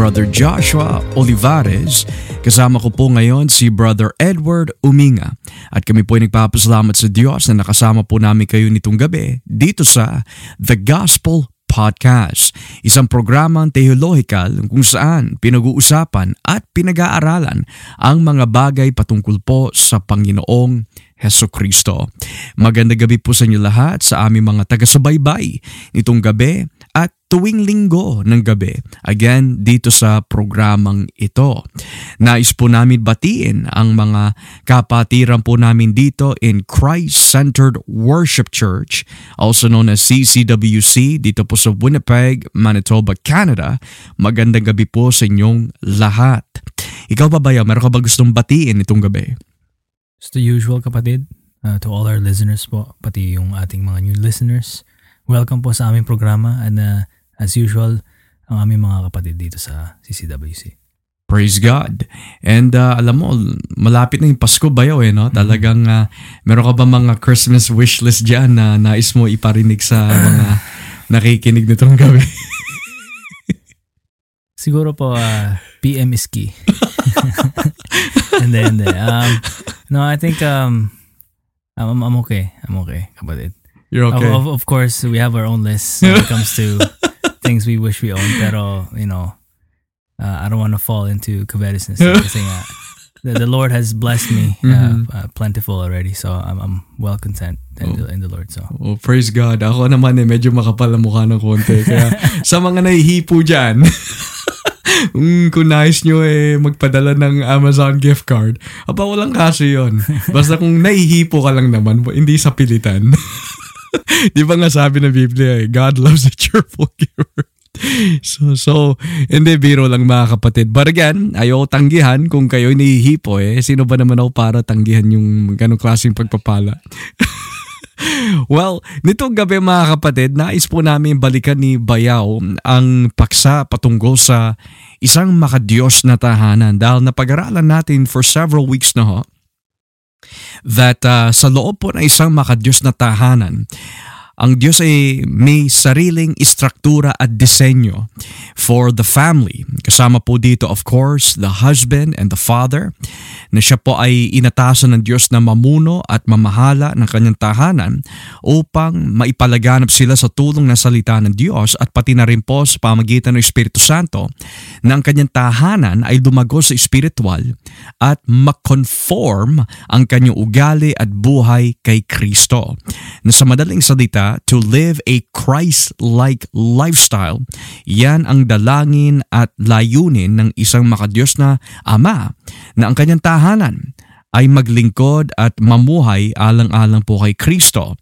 Brother Joshua Olivares. Kasama ko po ngayon si Brother Edward Uminga. At kami po ay nagpapasalamat sa Diyos na nakasama po namin kayo nitong gabi dito sa The Gospel Podcast, isang programang teologikal kung saan pinag-uusapan at pinag-aaralan ang mga bagay patungkol po sa Panginoong Heso Kristo. Magandang gabi po sa inyo lahat sa aming mga taga-subaybay nitong gabi at tuwing linggo ng gabi. Again, dito sa programang ito. Nais po namin batiin ang mga kapatiran po namin dito in Christ-Centered Worship Church, also known as CCWC, dito po sa Winnipeg, Manitoba, Canada. Magandang gabi po sa inyong lahat. Ikaw ba ba, meron ka ba gustong batiin itong gabi? Just the usual kapatid, uh, to all our listeners po, pati yung ating mga new listeners. Welcome po sa aming programa and uh, as usual, ang aming mga kapatid dito sa CCWC. Praise God. And uh, alam mo, malapit na yung Pasko bayaw eh, no? Talagang uh, meron ka ba mga Christmas wish list dyan na nais mo iparinig sa mga nakikinig nitong gabi? Siguro po, uh, PM is key. hindi, hindi. Um, no, I think um, I'm, I'm okay. I'm okay, kapatid. You're okay? Of, of course, we have our own list when it comes to things we wish we owned. Pero, you know, uh, I don't want to fall into covetousness. Kasi nga, the, the Lord has blessed me uh, Mhm. uh, plentiful already. So I'm, I'm well content in, the, in the Lord. So Oh, praise God. Ako naman eh, medyo makapal ang mukha ng konti. Kaya sa mga nahihipo dyan, mm, kung nais nyo eh magpadala ng Amazon gift card, aba walang kaso yon. Basta kung nahihipo ka lang naman, hindi sa pilitan. Di ba nga sabi ng Biblia eh, God loves a cheerful giver. So, so, hindi, biro lang mga kapatid. But again, ayaw tanggihan kung kayo nahihipo eh. Sino ba naman ako para tanggihan yung ganong klaseng pagpapala? Well, nitong gabi mga kapatid, nais po namin balikan ni Bayaw ang paksa patungkol sa isang makadiyos na tahanan dahil napag-aralan natin for several weeks na ho that uh, sa loob po ng isang makadiyos na tahanan, ang Diyos ay may sariling istruktura at disenyo for the family. Kasama po dito of course the husband and the father na siya po ay inatasan ng Diyos na mamuno at mamahala ng kanyang tahanan upang maipalaganap sila sa tulong ng salita ng Diyos at pati na rin po sa pamagitan ng Espiritu Santo na ang kanyang tahanan ay lumago sa espiritual at makonform ang kanyang ugali at buhay kay Kristo. Na sa madaling salita, to live a Christ-like lifestyle, yan ang dalangin at layunin ng isang makadiyos na ama na ang kanyang tahanan ay maglingkod at mamuhay alang-alang po kay Kristo.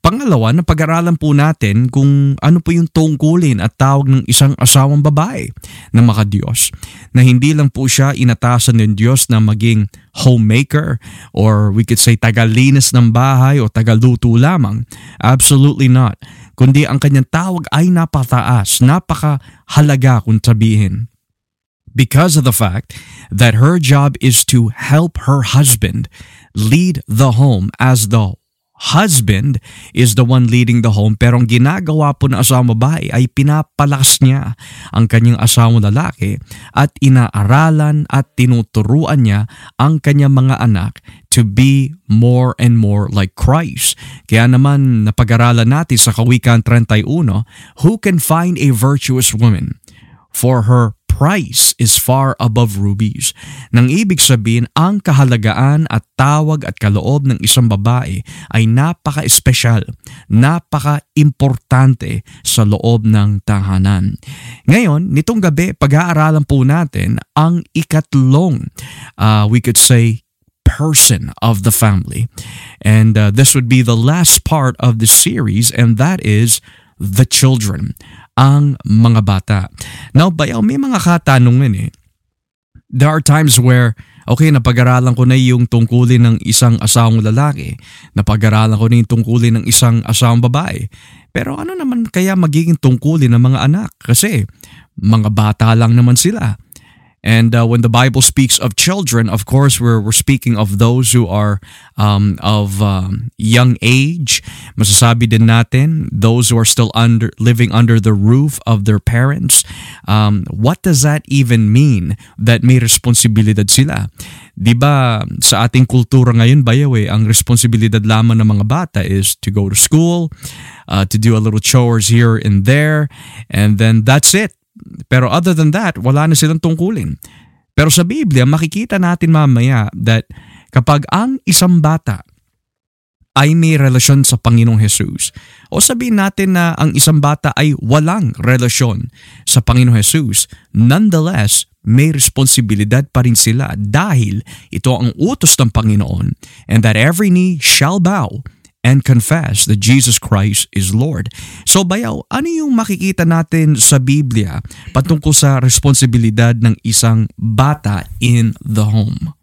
Pangalawa, na pag-aralan po natin kung ano po yung tungkulin at tawag ng isang asawang babae na makadiyos. Na hindi lang po siya inatasan ng Diyos na maging homemaker or we could say tagalinis ng bahay o tagaluto lamang. Absolutely not. Kundi ang kanyang tawag ay napataas, napakahalaga kung sabihin because of the fact that her job is to help her husband lead the home as the husband is the one leading the home pero ang ginagawa po ng asawang babae ay pinapalakas niya ang kanyang asawang lalaki at inaaralan at tinuturuan niya ang kanyang mga anak to be more and more like Christ. Kaya naman napag-aralan natin sa Kawikaan 31, who can find a virtuous woman? For her price is far above rubies. Nang ibig sabihin, ang kahalagaan at tawag at kaloob ng isang babae ay napaka-espesyal, napaka-importante sa loob ng tahanan. Ngayon, nitong gabi, pag-aaralan po natin ang ikatlong, uh, we could say, person of the family. And uh, this would be the last part of the series, and that is the children, ang mga bata. Now, bayaw, may mga katanungan eh. There are times where, okay, napag-aralan ko na yung tungkulin ng isang asawang lalaki, napag-aralan ko na yung tungkulin ng isang asawang babae. Pero ano naman kaya magiging tungkulin ng mga anak? Kasi mga bata lang naman sila. And uh, when the Bible speaks of children, of course, we're, we're speaking of those who are um, of um, young age. Masasabi din natin, those who are still under living under the roof of their parents. Um, what does that even mean that may responsibilidad sila? Di ba sa ating kultura ngayon, bayaw eh, ang responsibilidad lamang ng mga bata is to go to school, uh, to do a little chores here and there, and then that's it. Pero other than that, wala na silang tungkulin. Pero sa Biblia, makikita natin mamaya that kapag ang isang bata ay may relasyon sa Panginoong Jesus, o sabihin natin na ang isang bata ay walang relasyon sa Panginoong Jesus, nonetheless, may responsibilidad pa rin sila dahil ito ang utos ng Panginoon and that every knee shall bow and confess that Jesus Christ is Lord. So bayaw, ano yung makikita natin sa Biblia patungkol sa responsibilidad ng isang bata in the home?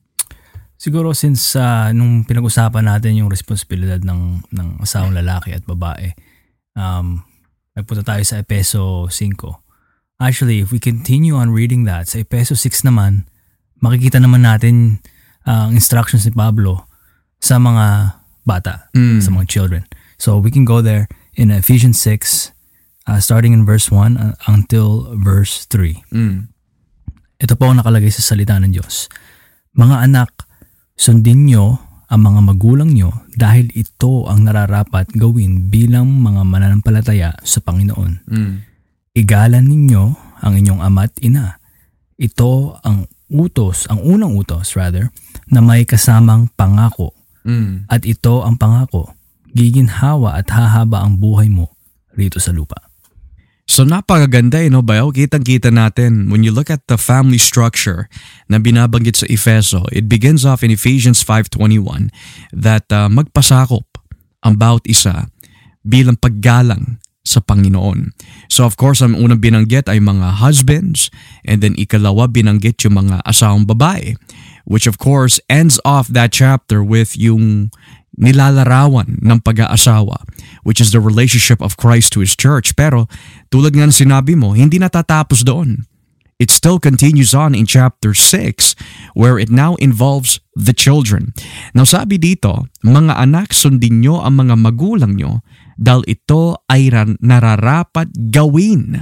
Siguro since uh, nung pinag-usapan natin yung responsibilidad ng, ng asawang lalaki at babae, um, nagpunta tayo sa Epeso 5. Actually, if we continue on reading that, sa Epeso 6 naman, makikita naman natin uh, ang instructions ni Pablo sa mga bata, Mm. sa mga children. So we can go there in Ephesians 6, uh, starting in verse 1 uh, until verse 3. Mm. Ito po ang nakalagay sa salita ng Diyos. Mga anak, sundin nyo ang mga magulang nyo dahil ito ang nararapat gawin bilang mga mananampalataya sa Panginoon. Mm. Igalan ninyo ang inyong ama at ina. Ito ang utos, ang unang utos rather, na may kasamang pangako Mm. at ito ang pangako, giginhawa at hahaba ang buhay mo rito sa lupa. So napakaganda eh, no, Bayaw? Kitang-kita natin when you look at the family structure na binabanggit sa Efeso, it begins off in Ephesians 5.21 that uh, magpasakop ang bawat isa bilang paggalang sa Panginoon. So of course, ang unang binanggit ay mga husbands and then ikalawa binanggit yung mga asawang babae which of course ends off that chapter with yung nilalarawan ng pag-aasawa which is the relationship of Christ to His church. Pero tulad nga ng sinabi mo, hindi natatapos doon. It still continues on in chapter 6 where it now involves the children. Now sabi dito, mga anak sundin nyo ang mga magulang nyo dahil ito ay nararapat gawin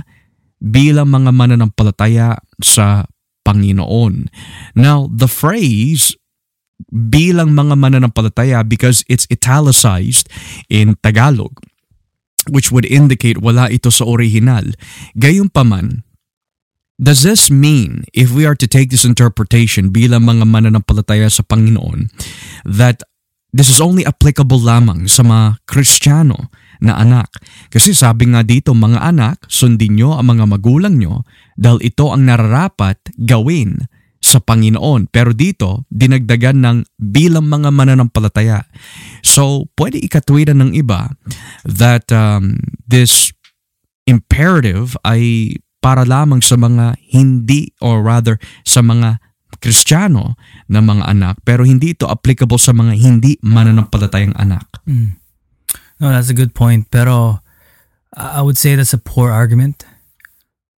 bilang mga mananampalataya sa Panginoon. Now, the phrase bilang mga mananampalataya because it's italicized in Tagalog which would indicate wala ito sa original. Gayunpaman, does this mean if we are to take this interpretation bilang mga mananampalataya sa Panginoon that this is only applicable lamang sa mga Kristiyano na anak? Kasi sabi nga dito, mga anak, sundin nyo ang mga magulang nyo dahil ito ang nararapat gawin sa Panginoon. Pero dito, dinagdagan ng bilang mga mananampalataya. So, pwede ikatwiran ng iba that um, this imperative ay para lamang sa mga hindi or rather sa mga Kristiyano na mga anak pero hindi ito applicable sa mga hindi mananampalatayang anak. Mm. No, that's a good point. Pero I would say that's a poor argument.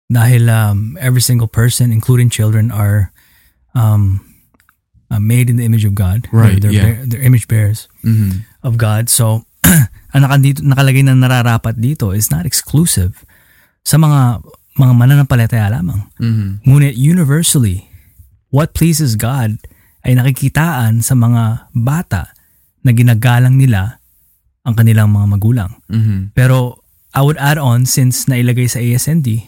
Dahil um, every single person, including children, are um, uh, made in the image of God. Right, They're, yeah. bear- they're image bearers Mhm. of God. So, ang nakandito, nakalagay na nararapat dito is not exclusive sa mga mga mananampalataya lamang. Mhm. Ngunit universally, what pleases God ay nakikitaan sa mga bata na ginagalang nila ang kanilang mga magulang. Mhm. Pero I would add on since nailagay sa ASND,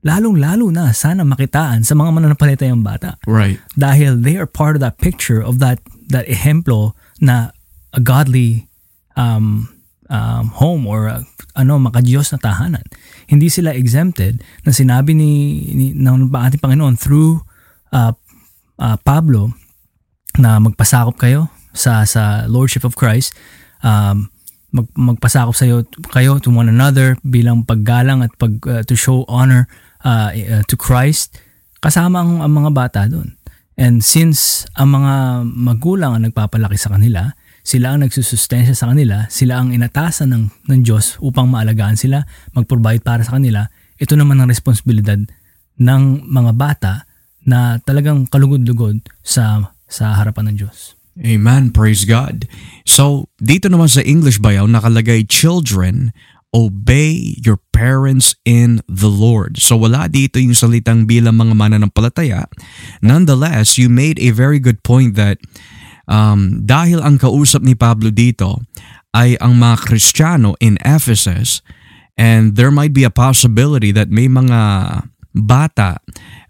lalong-lalo na sana makitaan sa mga mananampalatayang bata Right. dahil they are part of that picture of that that ehemplo na a godly um, um, home or a, ano makadiyos na tahanan. Hindi sila exempted na sinabi ni, ni ng ating Panginoon through uh, uh, Pablo na magpasakop kayo sa sa lordship of Christ um, mag, magpasakop sa kayo to one another bilang paggalang at pag uh, to show honor uh, uh, to Christ kasama ang, ang mga bata doon. And since ang mga magulang ang nagpapalaki sa kanila, sila ang nagsusustensya sa kanila, sila ang inatasan ng, ng Diyos upang maalagaan sila, mag-provide para sa kanila, ito naman ang responsibilidad ng mga bata na talagang kalugod-lugod sa sa harapan ng Diyos. Amen. Praise God. So, dito naman sa English bayaw nakalagay, Children, obey your parents in the Lord. So wala dito yung salitang bilang mga mananampalataya. Nonetheless, you made a very good point that um, dahil ang kausap ni Pablo dito ay ang mga Kristiyano in Ephesus and there might be a possibility that may mga bata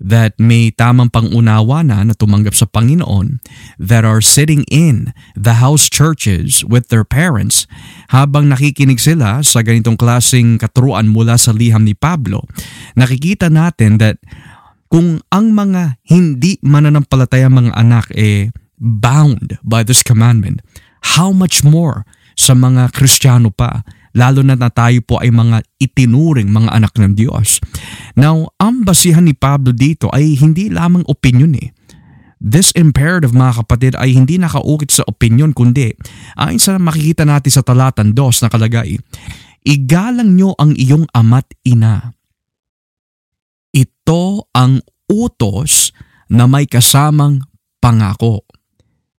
that may tamang pangunawa na na tumanggap sa Panginoon that are sitting in the house churches with their parents habang nakikinig sila sa ganitong klasing katuruan mula sa liham ni Pablo, nakikita natin that kung ang mga hindi mananampalataya mga anak eh bound by this commandment, how much more sa mga Kristiyano pa lalo na na tayo po ay mga itinuring mga anak ng Diyos. Now, ang basihan ni Pablo dito ay hindi lamang opinion eh. This imperative mga kapatid ay hindi nakaukit sa opinion kundi ayon sa makikita natin sa talatan 2 na kalagay, igalang nyo ang iyong ama't ina. Ito ang utos na may kasamang pangako.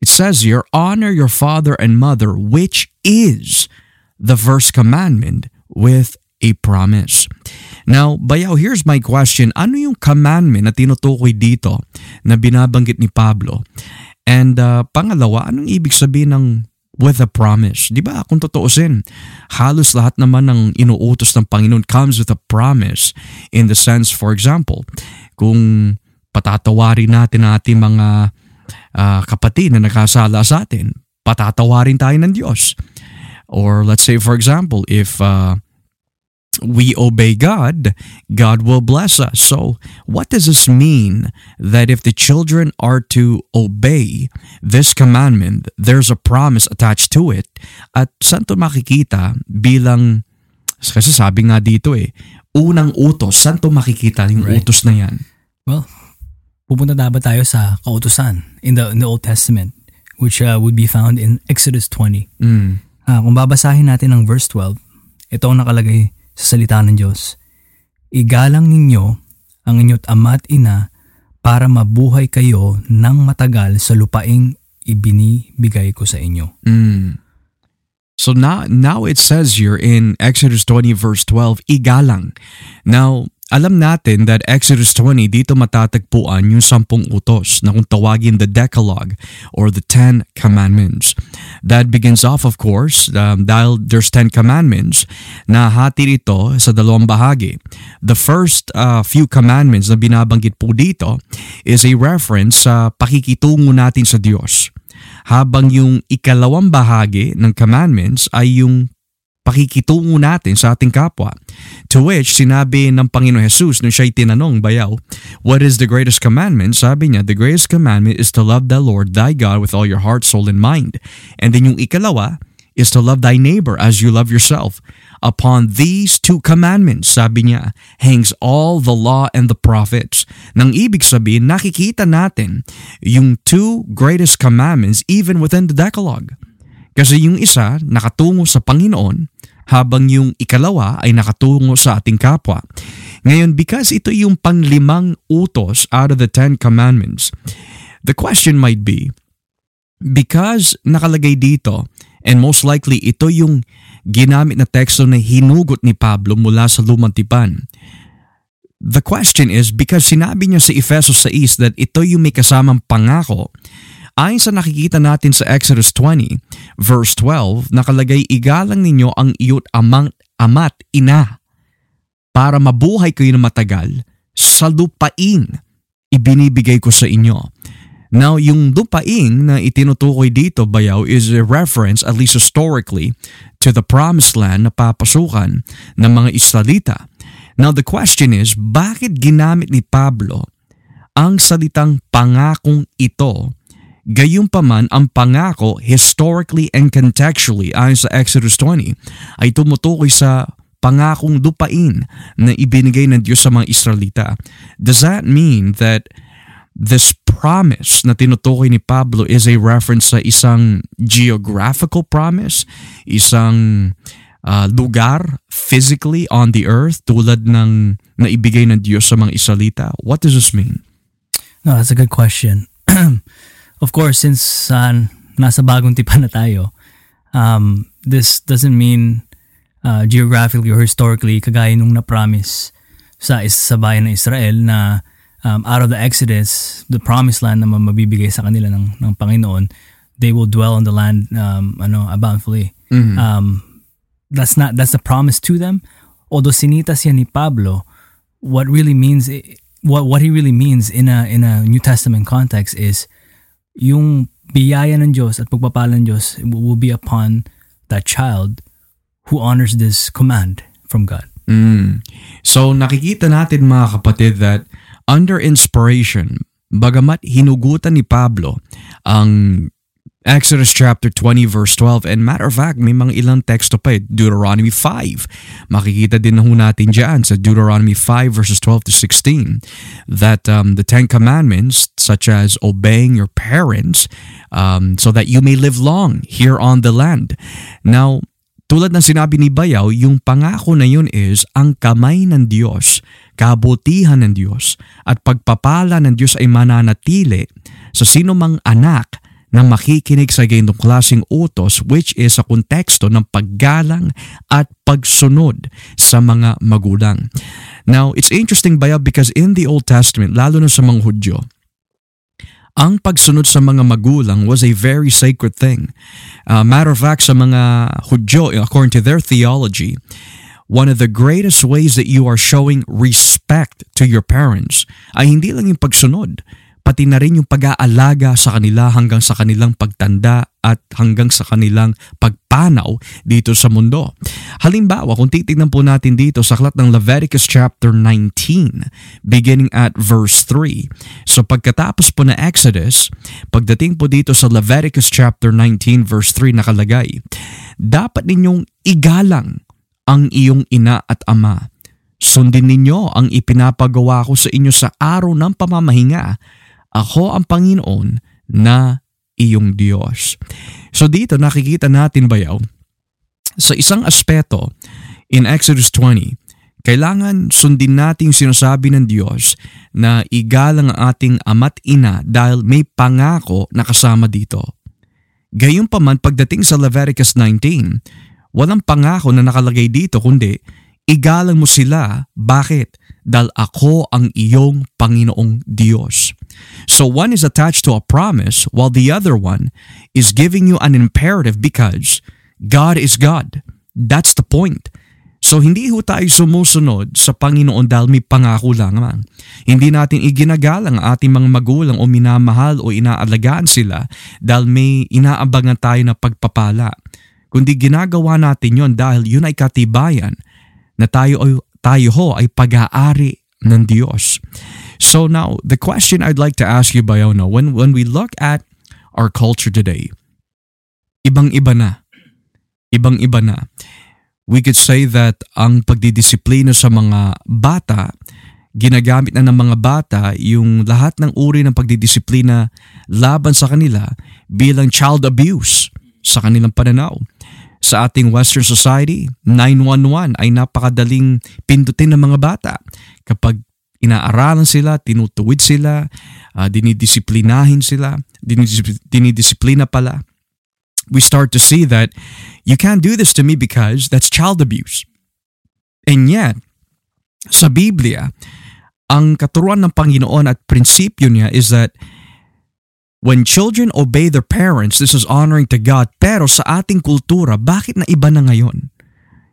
It says here, honor your father and mother, which is the first commandment with a promise. Now, Bayaw, here's my question. Ano yung commandment na tinutukoy dito na binabanggit ni Pablo? And uh, pangalawa, anong ibig sabihin ng with a promise? Di ba? Kung totoosin, halos lahat naman ng inuutos ng Panginoon comes with a promise in the sense, for example, kung patatawarin natin ating mga uh, kapatid na nakasala sa atin, patatawarin tayo ng Diyos. Or let's say, for example, if uh, we obey God, God will bless us. So, what does this mean that if the children are to obey this commandment, there's a promise attached to it? At saan to makikita bilang, kasi sabi nga dito eh, unang utos, saan to makikita yung right. utos na yan? Well, pupunta dapat tayo sa kautusan in the, in the Old Testament, which uh, would be found in Exodus 20. Mm. Uh, kung babasahin natin ang verse 12, ito ang nakalagay sa salita ng Diyos. Igalang ninyo ang inyong ama at ina para mabuhay kayo ng matagal sa lupaing ibinibigay ko sa inyo. Mm. So now, now it says here in Exodus 20 verse 12, igalang. Now, alam natin that Exodus 20 dito matatagpuan yung sampung utos na kung tawagin the Decalogue or the Ten Commandments. That begins off of course um, dahil there's Ten Commandments na hati ito sa dalawang bahagi. The first uh, few commandments na binabanggit po dito is a reference sa pakikitungo natin sa Diyos. Habang yung ikalawang bahagi ng commandments ay yung pakikitungo natin sa ating kapwa. To which sinabi ng Panginoon Jesus nung siya'y tinanong bayaw, What is the greatest commandment? Sabi niya, the greatest commandment is to love the Lord thy God with all your heart, soul, and mind. And then yung ikalawa is to love thy neighbor as you love yourself. Upon these two commandments, sabi niya, hangs all the law and the prophets. Nang ibig sabihin, nakikita natin yung two greatest commandments even within the Decalogue. Kasi yung isa nakatungo sa Panginoon habang yung ikalawa ay nakatungo sa ating kapwa. Ngayon, because ito yung panglimang utos out of the Ten Commandments, the question might be, because nakalagay dito, and most likely ito yung ginamit na teksto na hinugot ni Pablo mula sa lumang tipan, The question is, because sinabi niya sa Efesos 6 that ito yung may kasamang pangako, Ayon sa nakikita natin sa Exodus 20, verse 12, nakalagay, Igalang ninyo ang iyot amang ama't ina para mabuhay kayo na matagal sa lupain ibinibigay ko sa inyo. Now, yung lupain na itinutukoy dito, bayaw, is a reference, at least historically, to the promised land na papasukan ng mga Israelita. Now, the question is, bakit ginamit ni Pablo ang salitang pangakong ito Gayunpaman, ang pangako historically and contextually ayon sa Exodus 20 ay tumutukoy sa pangakong lupain na ibinigay ng Diyos sa mga Israelita. Does that mean that this promise na tinutukoy ni Pablo is a reference sa isang geographical promise, isang uh, lugar physically on the earth tulad ng naibigay ng Diyos sa mga Israelita? What does this mean? No, that's a good question. of course, since uh, nasa bagong tipan na tayo, um, this doesn't mean uh, geographically or historically kagaya nung na-promise sa, sa bayan ng Israel na um, out of the Exodus, the promised land na mabibigay sa kanila ng, ng Panginoon, they will dwell on the land um, ano, bountifully. Mhm. Um, that's not that's the promise to them. Although sinita siya ni Pablo, what really means what what he really means in a in a New Testament context is yung biyaya ng Diyos at pagpapala ng Diyos will be upon that child who honors this command from God. Mm. So nakikita natin mga kapatid that under inspiration, bagamat hinugutan ni Pablo ang Exodus chapter 20 verse 12 and matter of fact may mga ilang teksto pa eh, Deuteronomy 5 makikita din na natin dyan sa Deuteronomy 5 verses 12 to 16 that um, the Ten Commandments such as obeying your parents um, so that you may live long here on the land. Now tulad ng sinabi ni Bayaw, yung pangako na yun is ang kamay ng Diyos, kabutihan ng Diyos, at pagpapala ng Diyos ay mananatili sa sino mang anak na makikinig sa ganitong klaseng utos which is sa konteksto ng paggalang at pagsunod sa mga magulang. Now, it's interesting Bayaw because in the Old Testament, lalo na sa mga Hudyo, ang pagsunod sa mga magulang was a very sacred thing. Uh, matter of fact, sa mga Hudyo, according to their theology, one of the greatest ways that you are showing respect to your parents ay hindi lang yung pagsunod, pati na rin yung pag-aalaga sa kanila hanggang sa kanilang pagtanda at hanggang sa kanilang pagpanaw dito sa mundo. Halimbawa, kung titignan po natin dito sa aklat ng Leviticus chapter 19, beginning at verse 3. So pagkatapos po na Exodus, pagdating po dito sa Leviticus chapter 19 verse 3 nakalagay, dapat ninyong igalang ang iyong ina at ama. Sundin ninyo ang ipinapagawa ko sa inyo sa araw ng pamamahinga. Ako ang Panginoon na iyong Diyos. So dito nakikita natin bayaw sa isang aspeto in Exodus 20, kailangan sundin natin sinasabi ng Diyos na igalang ang ating ama't ina dahil may pangako na kasama dito. Gayunpaman pagdating sa Leviticus 19, walang pangako na nakalagay dito kundi igalang mo sila. Bakit? Dahil ako ang iyong Panginoong Diyos. So one is attached to a promise while the other one is giving you an imperative because God is God. That's the point. So hindi ho tayo sumusunod sa Panginoon dahil may pangako lang man. Hindi natin iginagalang ang ating mga magulang o minamahal o inaalagaan sila dahil may inaabangan tayo na pagpapala. Kundi ginagawa natin yon dahil yun ay katibayan na tayo, ay- tayo ho ay pag-aari ng Diyos. So now, the question I'd like to ask you, Bayono, when, when we look at our culture today, ibang-iba na. Ibang-iba na. We could say that ang pagdidisiplina sa mga bata, ginagamit na ng mga bata yung lahat ng uri ng pagdidisiplina laban sa kanila bilang child abuse sa kanilang pananaw. Sa ating Western society, 911 ay napakadaling pindutin ng mga bata. Kapag inaaralan sila, tinutuwid sila, uh, dinidisiplinahin sila, dinidis- dinidisiplina pala, we start to see that you can't do this to me because that's child abuse. And yet, sa Biblia, ang katuruan ng Panginoon at prinsipyo niya is that when children obey their parents, this is honoring to God. Pero sa ating kultura, bakit na iba na ngayon?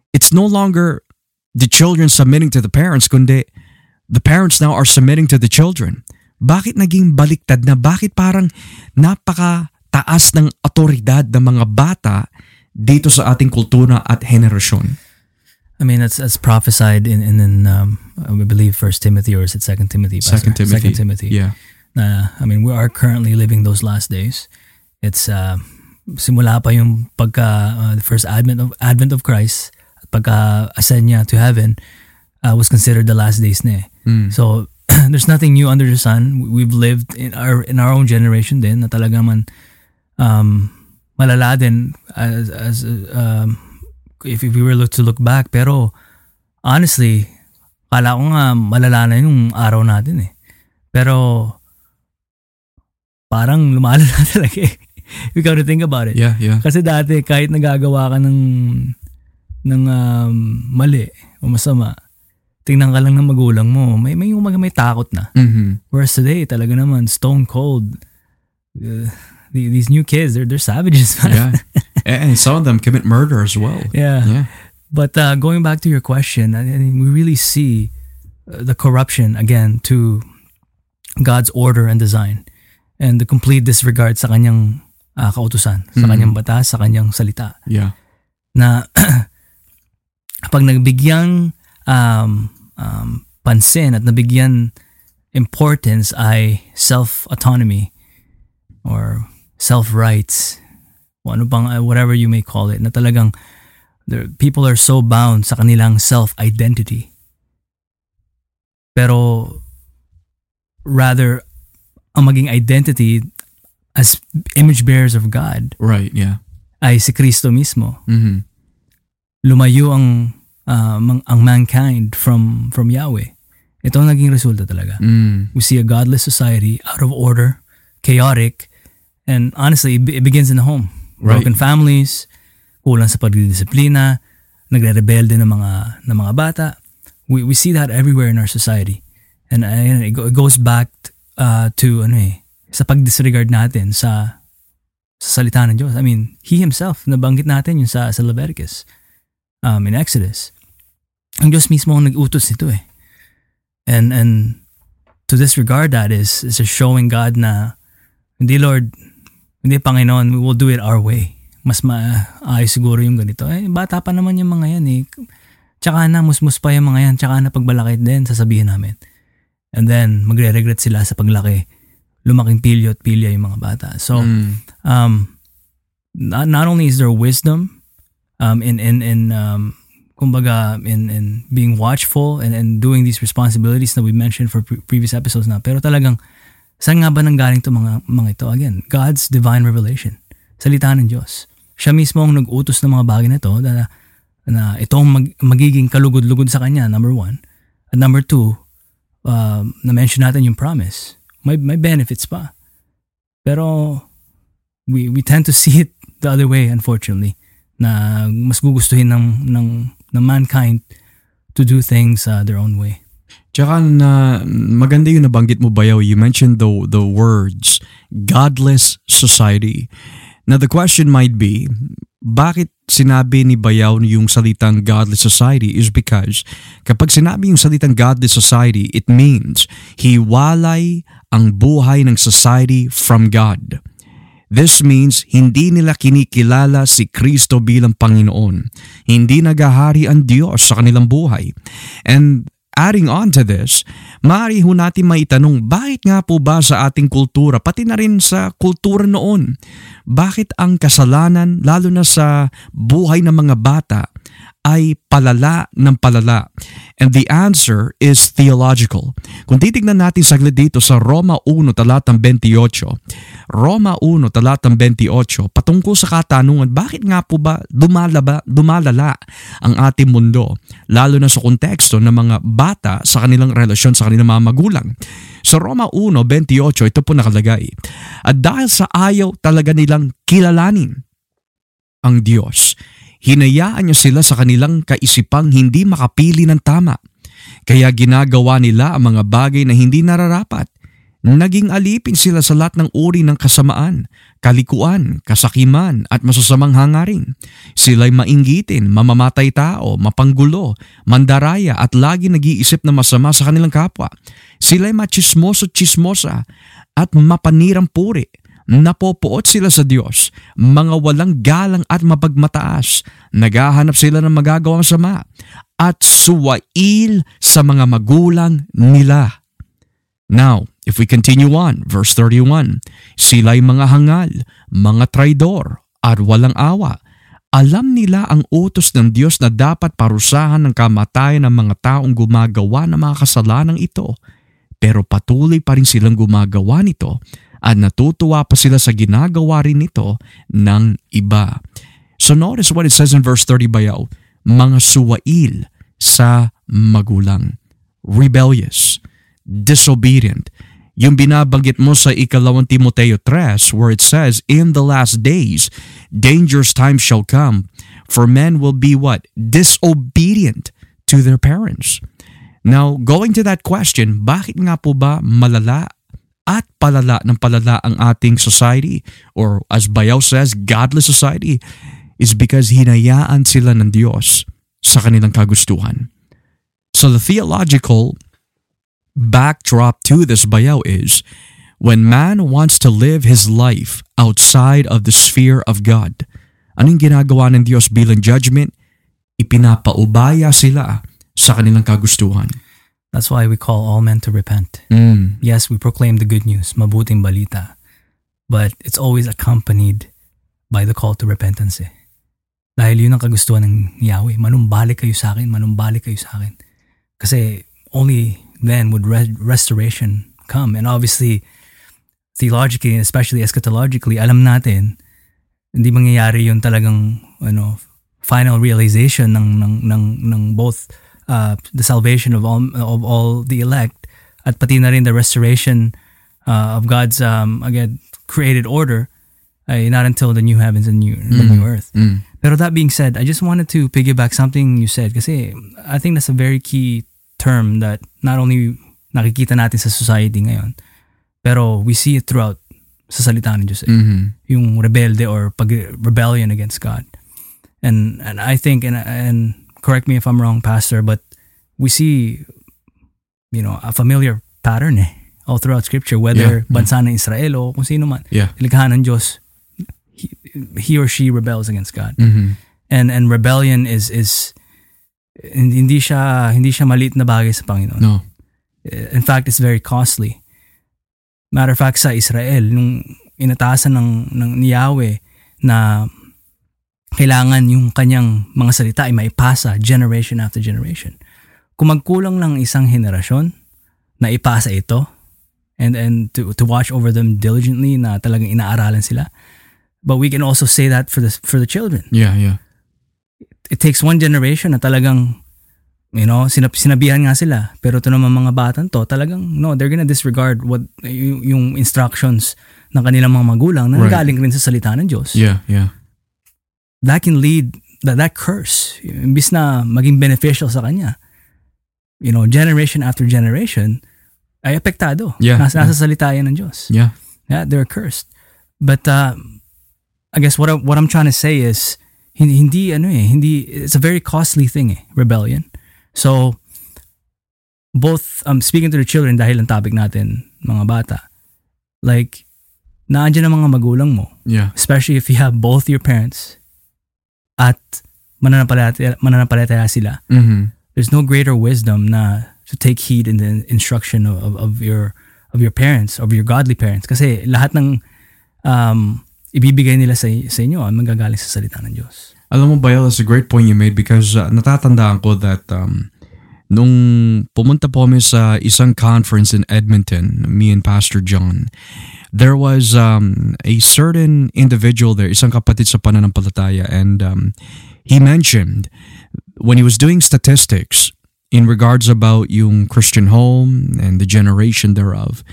It's no longer the children submitting to the parents, kundi the parents now are submitting to the children. Bakit naging baliktad na? Bakit parang napaka taas ng otoridad ng mga bata dito sa ating kultura at henerasyon? I mean, that's that's prophesied in in, in um, I believe First Timothy or is it Second Timothy? Pastor? Second Timothy. Second Timothy. Yeah. Na I mean, we are currently living those last days. It's uh, simula pa yung pagka uh, the first advent of advent of Christ, pagka ascend niya to heaven uh, was considered the last days na. eh. Mm. So there's nothing new under the sun. We've lived in our in our own generation din na talaga man um, malala din as, as um, if, if we were look to look back. Pero honestly, kala ko nga malala na yung araw natin eh. Pero parang lumalala talaga eh. You got to think about it. Yeah, yeah. Kasi dati, kahit nagagawa ka ng, ng um, mali o masama, tingnan ka lang ng magulang mo, may, may, may, may takot na. Mm-hmm. Whereas today, talaga naman, stone cold. Uh, the- these new kids, they're, they're savages, man. Yeah. and some of them commit murder as well. Yeah. Yeah. But uh, going back to your question, I mean, we really see uh, the corruption again to God's order and design and the complete disregard sa kanyang uh, kautusan, sa Mhm. kanyang batas, sa kanyang salita. Yeah. Na pag nagbigyan um, um, pansin at nabigyan importance ay self-autonomy or self-rights o ano bang, uh, whatever you may call it, na talagang there, people are so bound sa kanilang self-identity. Pero rather, ang maging identity as image bearers of God Right. Yeah. ay si Kristo mismo. Mm-hmm. Lumayo ang mang- ang mankind from from Yahweh. Ito ang naging resulta talaga. Mm. We see a godless society, out of order, chaotic, and honestly, it, be- it begins in the home. Right. Broken families, kulang sa pagdidisiplina, nagre-rebelde ng mga ng mga bata. We we see that everywhere in our society. And ayun, it, go- it goes back uh, to ano eh, sa pag-disregard natin sa sa salita ng Diyos. I mean, He Himself, nabanggit natin yung sa, sa Leviticus, um, in Exodus. Ang Diyos mismo ang nag-utos nito eh. And, and to disregard that is, is just showing God na, hindi Lord, hindi Panginoon, we will do it our way. Mas maayos siguro yung ganito. Eh, bata pa naman yung mga yan eh. Tsaka na, musmus pa yung mga yan. Tsaka na pagbalaki din, sasabihin namin. And then, magre-regret sila sa paglaki. Lumaking pilyo at pilya yung mga bata. So, Mm. um, not, not only is there wisdom um, in in in um, kumbaga in in being watchful and and doing these responsibilities that we mentioned for pre- previous episodes na pero talagang saan nga ba nanggaling to mga mga ito again God's divine revelation salita ng Diyos siya mismo ang nag-utos ng mga bagay na ito na, na itong mag, magiging kalugod-lugod sa kanya number one at number two uh, na-mention natin yung promise may may benefits pa pero we we tend to see it the other way unfortunately na mas gugustuhin ng ng ng mankind to do things uh, their own way. Tsaka na maganda yung nabanggit mo bayaw. You mentioned the the words godless society. Now the question might be, bakit sinabi ni Bayaw yung salitang godless society is because kapag sinabi yung salitang godless society, it means hiwalay ang buhay ng society from God. This means hindi nila kinikilala si Kristo bilang Panginoon. Hindi nagahari ang Diyos sa kanilang buhay. And adding on to this, maaari ho natin maitanong bakit nga po ba sa ating kultura, pati na rin sa kultura noon, bakit ang kasalanan, lalo na sa buhay ng mga bata, ay palala ng palala? And the answer is theological. Kung titignan natin saglit dito sa Roma 1 talatang 28, Roma 1 talatang 28, patungkol sa katanungan, bakit nga po ba dumalaba, dumalala ang ating mundo, lalo na sa konteksto ng mga bata sa kanilang relasyon sa kanilang mga magulang? Sa Roma 1.28, ito po nakalagay, At dahil sa ayaw talaga nilang kilalanin ang Diyos, hinayaan niya sila sa kanilang kaisipang hindi makapili ng tama. Kaya ginagawa nila ang mga bagay na hindi nararapat. Naging alipin sila sa lahat ng uri ng kasamaan, kalikuan, kasakiman at masasamang hangaring. Sila'y mainggitin, mamamatay tao, mapanggulo, mandaraya at lagi nag-iisip na masama sa kanilang kapwa. Sila'y machismoso-chismosa at mapanirang puri. Napopoot sila sa Diyos, mga walang galang at mapagmataas. Naghahanap sila ng magagawang sama at suwail sa mga magulang nila. Now, if we continue on, verse 31, sila'y mga hangal, mga traidor, at walang awa. Alam nila ang utos ng Diyos na dapat parusahan ng kamatayan ng mga taong gumagawa ng mga kasalanang ito. Pero patuloy pa rin silang gumagawa nito at natutuwa pa sila sa ginagawa rin nito ng iba. So notice what it says in verse 30 bayaw, mga suwail sa magulang, rebellious, disobedient. Yung binabanggit mo sa ikalawang Timoteo 3 where it says, In the last days, dangerous times shall come, for men will be what? Disobedient to their parents. Now, going to that question, bakit nga po ba malala at palala ng palala ang ating society or as Bayaw says, godless society is because hinayaan sila ng Diyos sa kanilang kagustuhan. So the theological backdrop to this bayaw is when man wants to live his life outside of the sphere of God, anong ginagawa ng Diyos bilang judgment? Ipinapaubaya sila sa kanilang kagustuhan. That's why we call all men to repent. Mm. Yes, we proclaim the good news, mabuting balita. But it's always accompanied by the call to repentance eh. Dahil yun ang kagustuhan ng Yahweh. Manumbalik kayo sa akin, manumbalik kayo sa akin. Kasi only then would re- restoration come. And obviously, theologically and especially eschatologically, alam natin, hindi mangyayari yung talagang ano, final realization ng, ng, ng, ng both uh, the salvation of all, of all the elect at pati na rin the restoration uh, of God's um, again created order ay not until the new heavens and new, the new earth. Mm. Pero that being said, I just wanted to piggyback something you said kasi I think that's a very key term that not only nakikita natin sa society ngayon, pero we see it throughout sa salita ng Diyos. eh. Mhm. Yung rebelde or pag rebellion against God. And and I think and and correct me if I'm wrong, Pastor, but we see you know a familiar pattern eh all throughout Scripture, whether Yeah. bansa ng Israel o kung sino man, Yeah. nilikha ng Diyos, he, he or she rebels against God. Mhm. And and rebellion is is hindi siya hindi siya maliit na bagay sa Panginoon. No. In fact, it's very costly. Matter of fact, sa Israel, nung inatasan ng, ng ni Yahweh na kailangan yung kanyang mga salita ay maipasa generation after generation. Kung magkulang ng isang henerasyon na ipasa ito and and to to watch over them diligently na talagang inaaralan sila. But we can also say that for the for the children Yeah, yeah. it takes one generation na talagang you know, sinab- sinabihan nga sila. Pero ito naman mga batan to, talagang, no, they're gonna disregard what, yung, yung instructions ng kanilang mga magulang na Right. galing rin sa salita ng Diyos. Yeah, yeah. That can lead, that, that curse, imbis na maging beneficial sa kanya, you know, generation after generation, ay apektado. Yeah, Nasa, nasa salita yan ng Diyos. Yeah. Yeah, they're cursed. But uh, I guess what I, what I'm trying to say is hindi, hindi ano eh, hindi it's a very costly thing eh, rebellion. So both um speaking to the children dahil ang topic natin mga bata. Like naandyan ang mga magulang mo, Yeah. especially if you have both your parents at mananampalataya, mananampalataya sila. Mhm. There's no greater wisdom na to take heed in the instruction of, of, of your of your parents, of your godly parents. Kasi lahat ng um, ibibigay nila sa, sa inyo ay manggagaling sa salita ng Diyos. Alam mo, Bayo, that's a great point you made because uh, natatandaan ko that um, nung pumunta po kami sa isang conference in Edmonton, me and Pastor John, there was um, a certain individual there, isang kapatid sa pananampalataya, and um, he mentioned when he was doing statistics in regards about yung Christian home and the generation thereof,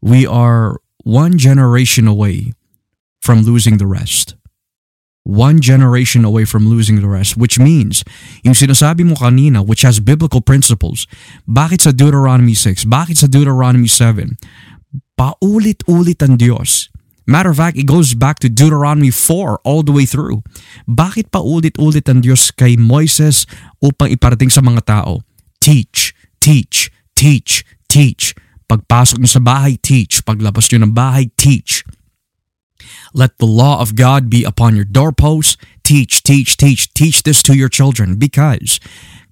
we are one generation away from losing the rest. One generation away from losing the rest, which means, yung sinasabi mo kanina, which has biblical principles, bakit sa Deuteronomy 6, bakit sa Deuteronomy 7, paulit-ulit ang Diyos. Matter of fact, it goes back to Deuteronomy 4 all the way through. Bakit paulit-ulit ang Diyos kay Moises upang iparating sa mga tao? Teach, teach, teach, teach. Pagpasok nyo sa bahay, teach. Paglabas nyo ng bahay, teach. Let the law of God be upon your doorposts. Teach, teach, teach, teach this to your children because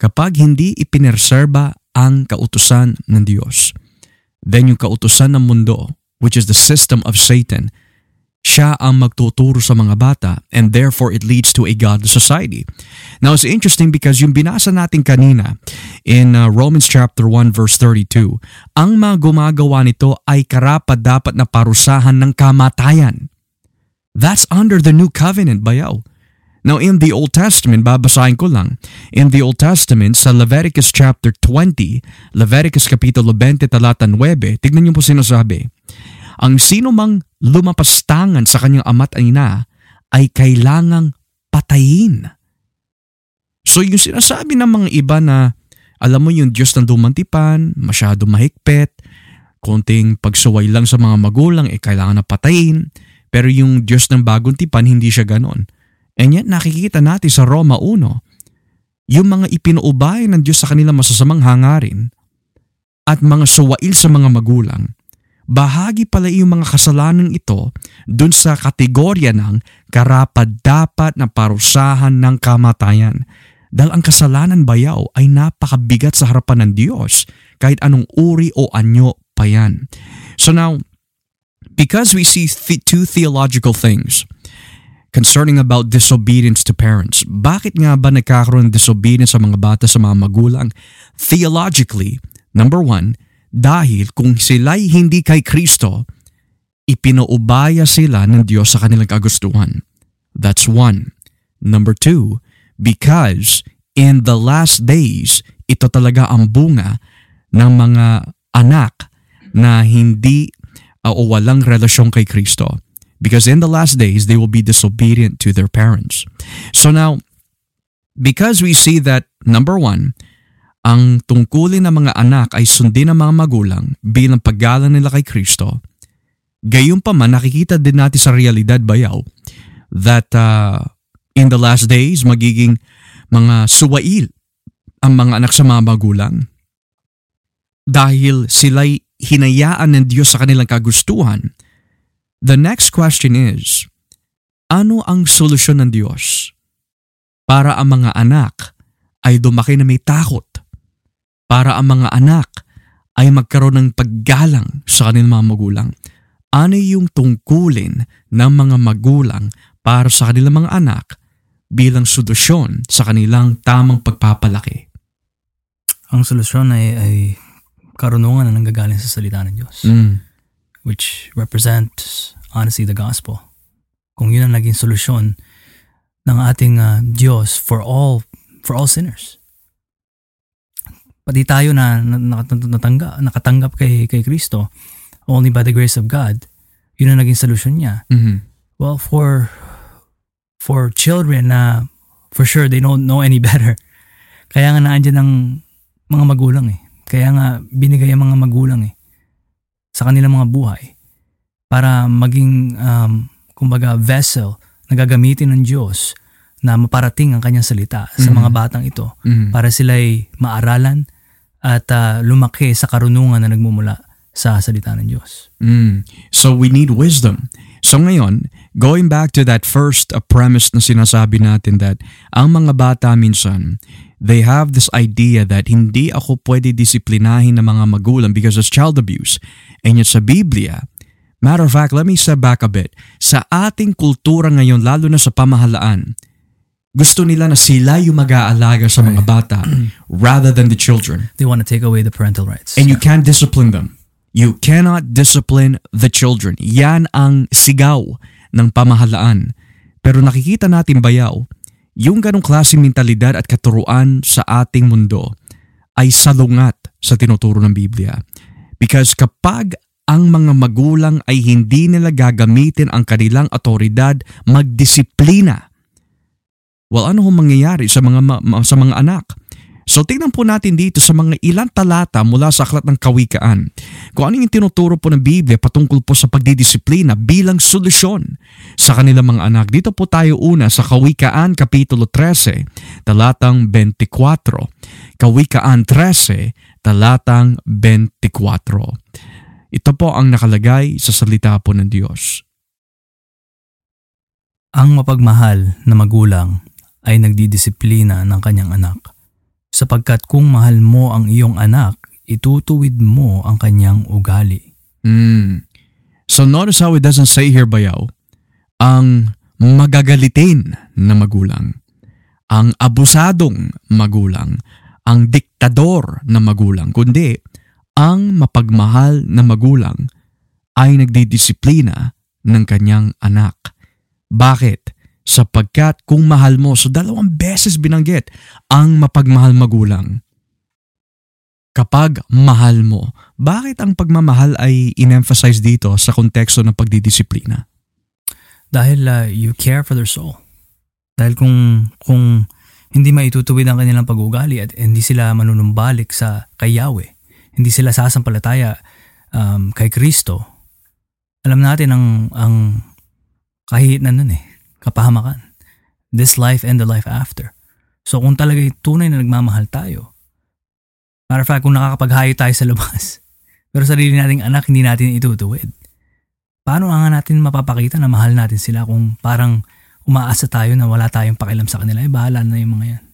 kapag hindi ipinreserba ang kautusan ng Diyos, then yung kautusan ng mundo, which is the system of Satan, siya ang magtuturo sa mga bata and therefore it leads to a godless society. Now it's interesting because yung binasa natin kanina in uh, Romans chapter 1 verse 32, ang mga gumagawa nito ay karapat dapat na parusahan ng kamatayan. That's under the new covenant, bayaw. Now in the Old Testament, babasahin ko lang. In the Old Testament, sa Leviticus chapter 20, Leviticus kapitulo 20 talata 9, tignan niyo po sinasabi. Ang sino mang lumapastangan sa kanyang ama't ina ay kailangang patayin. So yung sinasabi ng mga iba na alam mo yung Diyos ng dumantipan, masyado mahigpit, konting pagsuway lang sa mga magulang, eh kailangan na patayin. Pero yung Diyos ng bagong tipan, hindi siya ganon. And yet nakikita natin sa Roma 1, yung mga ipinuubay ng Diyos sa kanilang masasamang hangarin at mga suwail sa mga magulang, bahagi pala yung mga kasalanan ito dun sa kategorya ng karapat-dapat na parusahan ng kamatayan. Dahil ang kasalanan bayaw ay napakabigat sa harapan ng Diyos kahit anong uri o anyo pa yan. So now, because we see th- two theological things, concerning about disobedience to parents. Bakit nga ba nagkakaroon ng disobedience sa mga bata sa mga magulang? Theologically, number one, dahil kung sila'y hindi kay Kristo, ipinuubaya sila ng Diyos sa kanilang kagustuhan. That's one. Number two, because in the last days, ito talaga ang bunga ng mga anak na hindi uh, o walang relasyon kay Kristo. Because in the last days, they will be disobedient to their parents. So now, because we see that, number one, ang tungkulin ng mga anak ay sundin ng mga magulang bilang paggalang nila kay Kristo, gayon pa man nakikita din natin sa realidad bayaw that uh, in the last days magiging mga suwail ang mga anak sa mga magulang dahil sila'y hinayaan ng Diyos sa kanilang kagustuhan The next question is, ano ang solusyon ng Diyos para ang mga anak ay dumaki na may takot? Para ang mga anak ay magkaroon ng paggalang sa kanilang mga magulang? Ano yung tungkulin ng mga magulang para sa kanilang mga anak bilang solusyon sa kanilang tamang pagpapalaki? Ang solusyon ay, ay karunungan na nanggagaling sa salita ng Diyos. Mm which represents honestly the gospel. Kung yun ang naging solusyon ng ating uh, Diyos for all for all sinners. Pati tayo na nakatanggap, nakatanggap kay, kay Kristo only by the grace of God, yun ang naging solusyon niya. Mm-hmm. Well, for for children na for sure they don't know any better. Kaya nga naandyan ang mga magulang eh. Kaya nga binigay ang mga magulang eh sa kanilang mga buhay para maging um, kumbaga vessel na gagamitin ng Diyos na maparating ang kanyang salita mm-hmm. sa mga batang ito mm-hmm. para sila'y maaralan at uh, lumaki sa karunungan na nagmumula sa salita ng Diyos. Mm. So we need wisdom. So ngayon, going back to that first uh, premise na sinasabi natin that ang mga bata minsan, they have this idea that hindi ako pwede disiplinahin ng mga magulang because of child abuse. And yet sa Biblia, matter of fact, let me step back a bit. Sa ating kultura ngayon, lalo na sa pamahalaan, gusto nila na sila yung mag-aalaga sa mga bata rather than the children. They want to take away the parental rights. And you can't discipline them. You cannot discipline the children. Yan ang sigaw ng pamahalaan. Pero nakikita natin bayaw, yung ganong klaseng mentalidad at katuruan sa ating mundo ay salungat sa tinuturo ng Biblia. Because kapag ang mga magulang ay hindi nila gagamitin ang kanilang otoridad magdisiplina, well ano hong mangyayari sa mga sa mga anak? So tingnan po natin dito sa mga ilang talata mula sa Aklat ng Kawikaan kung ano yung tinuturo po ng Biblia patungkol po sa pagdidisiplina bilang solusyon sa kanilang mga anak. Dito po tayo una sa Kawikaan Kapitulo 13, talatang 24. Kawikaan 13, talatang 24. Ito po ang nakalagay sa salita po ng Diyos. Ang mapagmahal na magulang ay nagdidisiplina ng kanyang anak sapagkat kung mahal mo ang iyong anak, itutuwid mo ang kanyang ugali. Mm. So notice how it doesn't say here bayaw, ang magagalitin na magulang, ang abusadong magulang, ang diktador na magulang, kundi ang mapagmahal na magulang ay nagdidisiplina ng kanyang anak. Bakit? Sapagkat kung mahal mo, so dalawang beses binanggit ang mapagmahal magulang. Kapag mahal mo, bakit ang pagmamahal ay in-emphasize dito sa konteksto ng pagdidisiplina? Dahil uh, you care for their soul. Dahil kung, kung hindi maitutuwid ang kanilang pag-ugali at hindi sila manunumbalik sa kay Yahweh, hindi sila sasampalataya um, kay Kristo, alam natin ang, ang kahit na nun eh, kapahamakan. This life and the life after. So kung talaga tunay na nagmamahal tayo, matter of fact, kung nakakapaghayo tayo sa labas, pero sarili nating anak hindi natin itutuwid, paano nga natin mapapakita na mahal natin sila kung parang umaasa tayo na wala tayong pakialam sa kanila, eh bahala na yung mga yan.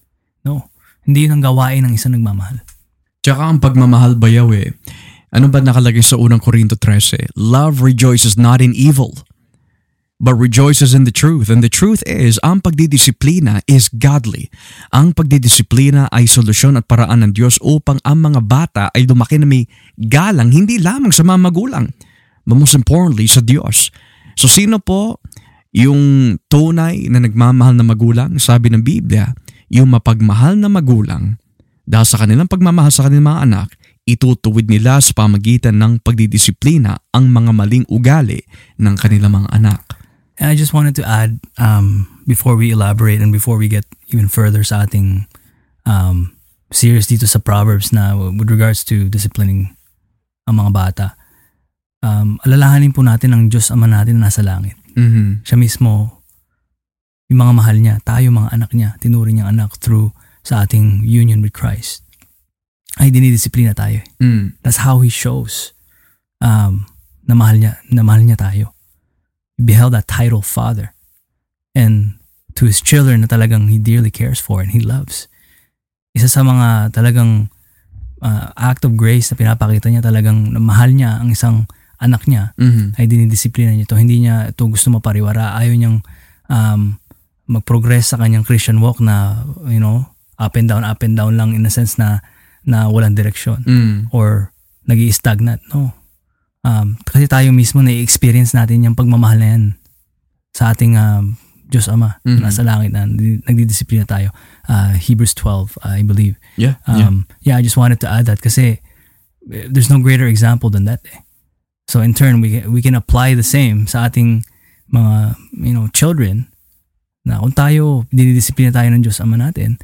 No, hindi yun ang gawain ng isang nagmamahal. Tsaka ang pagmamahal bayaw eh. Ano ba nakalagay sa unang Korinto 13? Love rejoices not in evil, but rejoices in the truth. And the truth is, ang pagdidisiplina is godly. Ang pagdidisiplina ay solusyon at paraan ng Diyos upang ang mga bata ay lumaki na may galang, hindi lamang sa mga magulang, but most importantly, sa Diyos. So sino po yung tunay na nagmamahal na magulang, sabi ng Biblia, yung mapagmahal na magulang, dahil sa kanilang pagmamahal sa kanilang mga anak, itutuwid nila sa pamagitan ng pagdidisiplina ang mga maling ugali ng kanilang mga anak. And I just wanted to add, um, before we elaborate and before we get even further sa ating um, series dito sa Proverbs na with regards to disciplining ang mga bata, um, alalahanin po natin ang Diyos Ama natin na nasa langit. Mm-hmm. Siya mismo, yung mga mahal niya, tayo mga anak niya, tinuring niyang anak through sa ating union with Christ. Ay dinidisiplina tayo. Mm. That's how He shows um, na mahal niya, na mahal niya tayo. He beheld that title Father. And to His children na talagang He dearly cares for and He loves. Isa sa mga talagang uh, act of grace na pinapakita niya talagang na mahal niya ang isang anak niya Mm-hmm. ay dinidisiplina niya ito. Hindi niya ito gusto mapariwara. Ayaw niyang um, mag-progress sa kanyang Christian walk na, you know, up and down, up and down lang in a sense na na walang direksyon Mm. or nag stagnant No. Um, kasi tayo mismo na-experience natin yung pagmamahal na yan sa ating um, Diyos Ama Mhm. na nasa langit na nagdidisiplina tayo. Uh, Hebrews 12, I believe. Yeah. yeah. Um, yeah, I just wanted to add that kasi eh, there's no greater example than that. Eh. So in turn, we we can apply the same sa ating mga you know children na kung tayo dinidisiplina tayo ng Diyos Ama natin,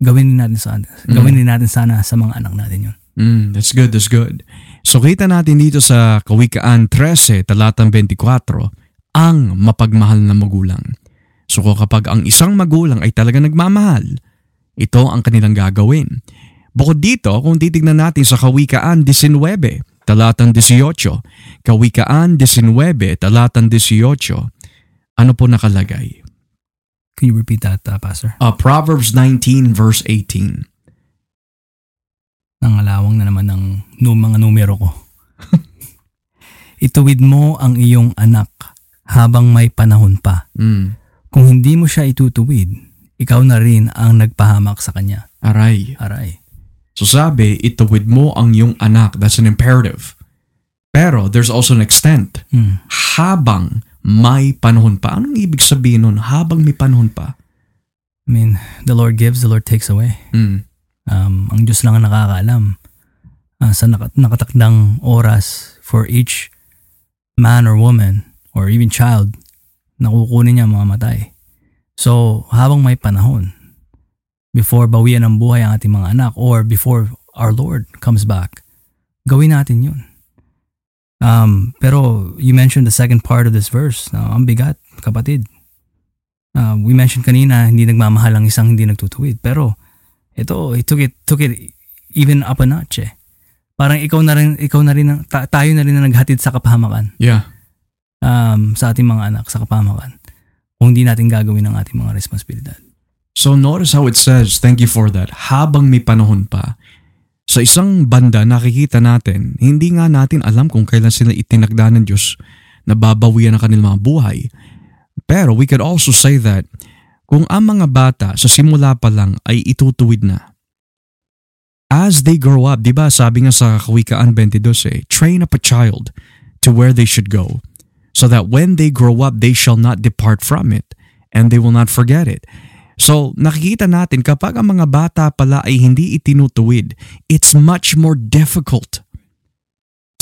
gawin din natin sa gawin din natin sana sa mga anak natin yun. Mm, that's good, that's good. So kita natin dito sa Kawikaan 13, talatang 24, ang mapagmahal na magulang. So kapag ang isang magulang ay talaga nagmamahal, ito ang kanilang gagawin. Bukod dito, kung titignan natin sa Kawikaan 19, talatang 18, Kawikaan 19, talatang 18, ano po nakalagay? Can you repeat that, uh, Pastor? Uh, Proverbs 19 verse 18. Nangalawang na naman ng nu- mga numero ko. Ituwid mo ang iyong anak habang may panahon pa. Mm. Kung hindi mo siya itutuwid, ikaw na rin ang nagpahamak sa kanya. Aray. Aray. So sabi, ituwid mo ang iyong anak. That's an imperative. Pero there's also an extent. Hmm. Habang may panahon pa. Anong ibig sabihin nun? Habang may panahon pa. I mean, the Lord gives, the Lord takes away. Mm. Um, ang Diyos lang ang nakakaalam ah, sa nakat- nakatakdang oras for each man or woman or even child na kukunin niya mamamatay. So, habang may panahon, before bawian ng buhay ang ating mga anak or before our Lord comes back, gawin natin yun. Um, pero you mentioned the second part of this verse. na ang bigat, kapatid. Uh, we mentioned kanina, hindi nagmamahal ang isang hindi nagtutuwid. Pero ito, it took it, took it even up a notch eh. Parang ikaw na rin, ikaw na rin, ta- tayo na rin na naghatid sa kapahamakan Yeah. um, sa ating mga anak, sa kapahamakan. Kung hindi natin gagawin ang ating mga responsibilidad. So notice how it says, thank you for that, habang may panahon pa. Sa isang banda nakikita natin, hindi nga natin alam kung kailan sila itinagda ng Diyos na babawian ang kanilang mga buhay. Pero we could also say that kung ang mga bata sa simula pa lang ay itutuwid na, as they grow up, di ba sabi nga sa Kawikaan 22 eh, train up a child to where they should go, so that when they grow up, they shall not depart from it. and they will not forget it. So nakikita natin kapag ang mga bata pala ay hindi itinutuwid, it's much more difficult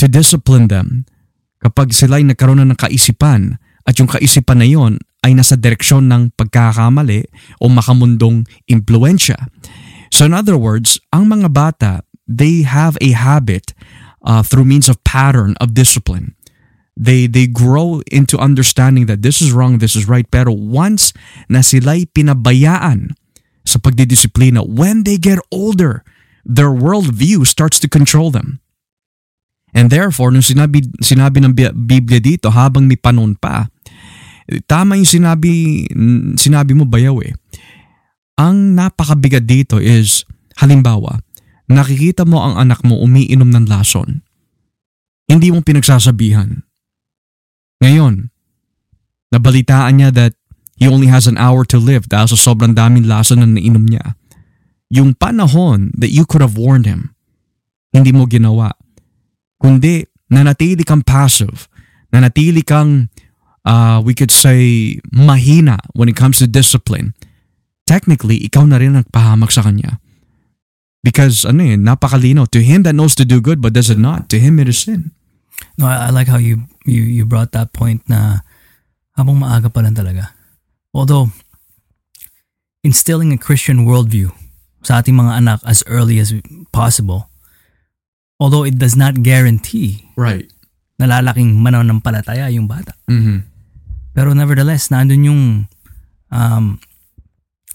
to discipline them kapag sila ay nagkaroon na ng kaisipan at yung kaisipan na yon ay nasa direksyon ng pagkakamali o makamundong impluensya. So in other words, ang mga bata, they have a habit uh, through means of pattern of discipline. They they grow into understanding that this is wrong, this is right. Pero once na sila'y pinabayaan sa pagdidisiplina, when they get older, their worldview starts to control them. And therefore, nung sinabi, sinabi ng Biblia dito, habang may panon pa, tama yung sinabi, sinabi mo bayaw eh. Ang napakabigat dito is, halimbawa, nakikita mo ang anak mo umiinom ng lason. Hindi mo pinagsasabihan. Ngayon, nabalitaan niya that he only has an hour to live dahil sa sobrang daming lason na nainom niya. Yung panahon that you could have warned him, hindi mo ginawa. Kundi, nanatili kang passive, nanatili kang, uh, we could say, mahina when it comes to discipline. Technically, ikaw na rin nagpahamak sa kanya. Because ano eh, napakalino. To him that knows to do good but does it not, to him it is sin. No, I, I like how you, you you brought that point na habang maaga pa lang talaga. Although, instilling a Christian worldview sa ating mga anak as early as possible, although it does not guarantee right. nalalaking mananampalataya yung bata. Mm-hmm. Pero nevertheless, nandun yung um,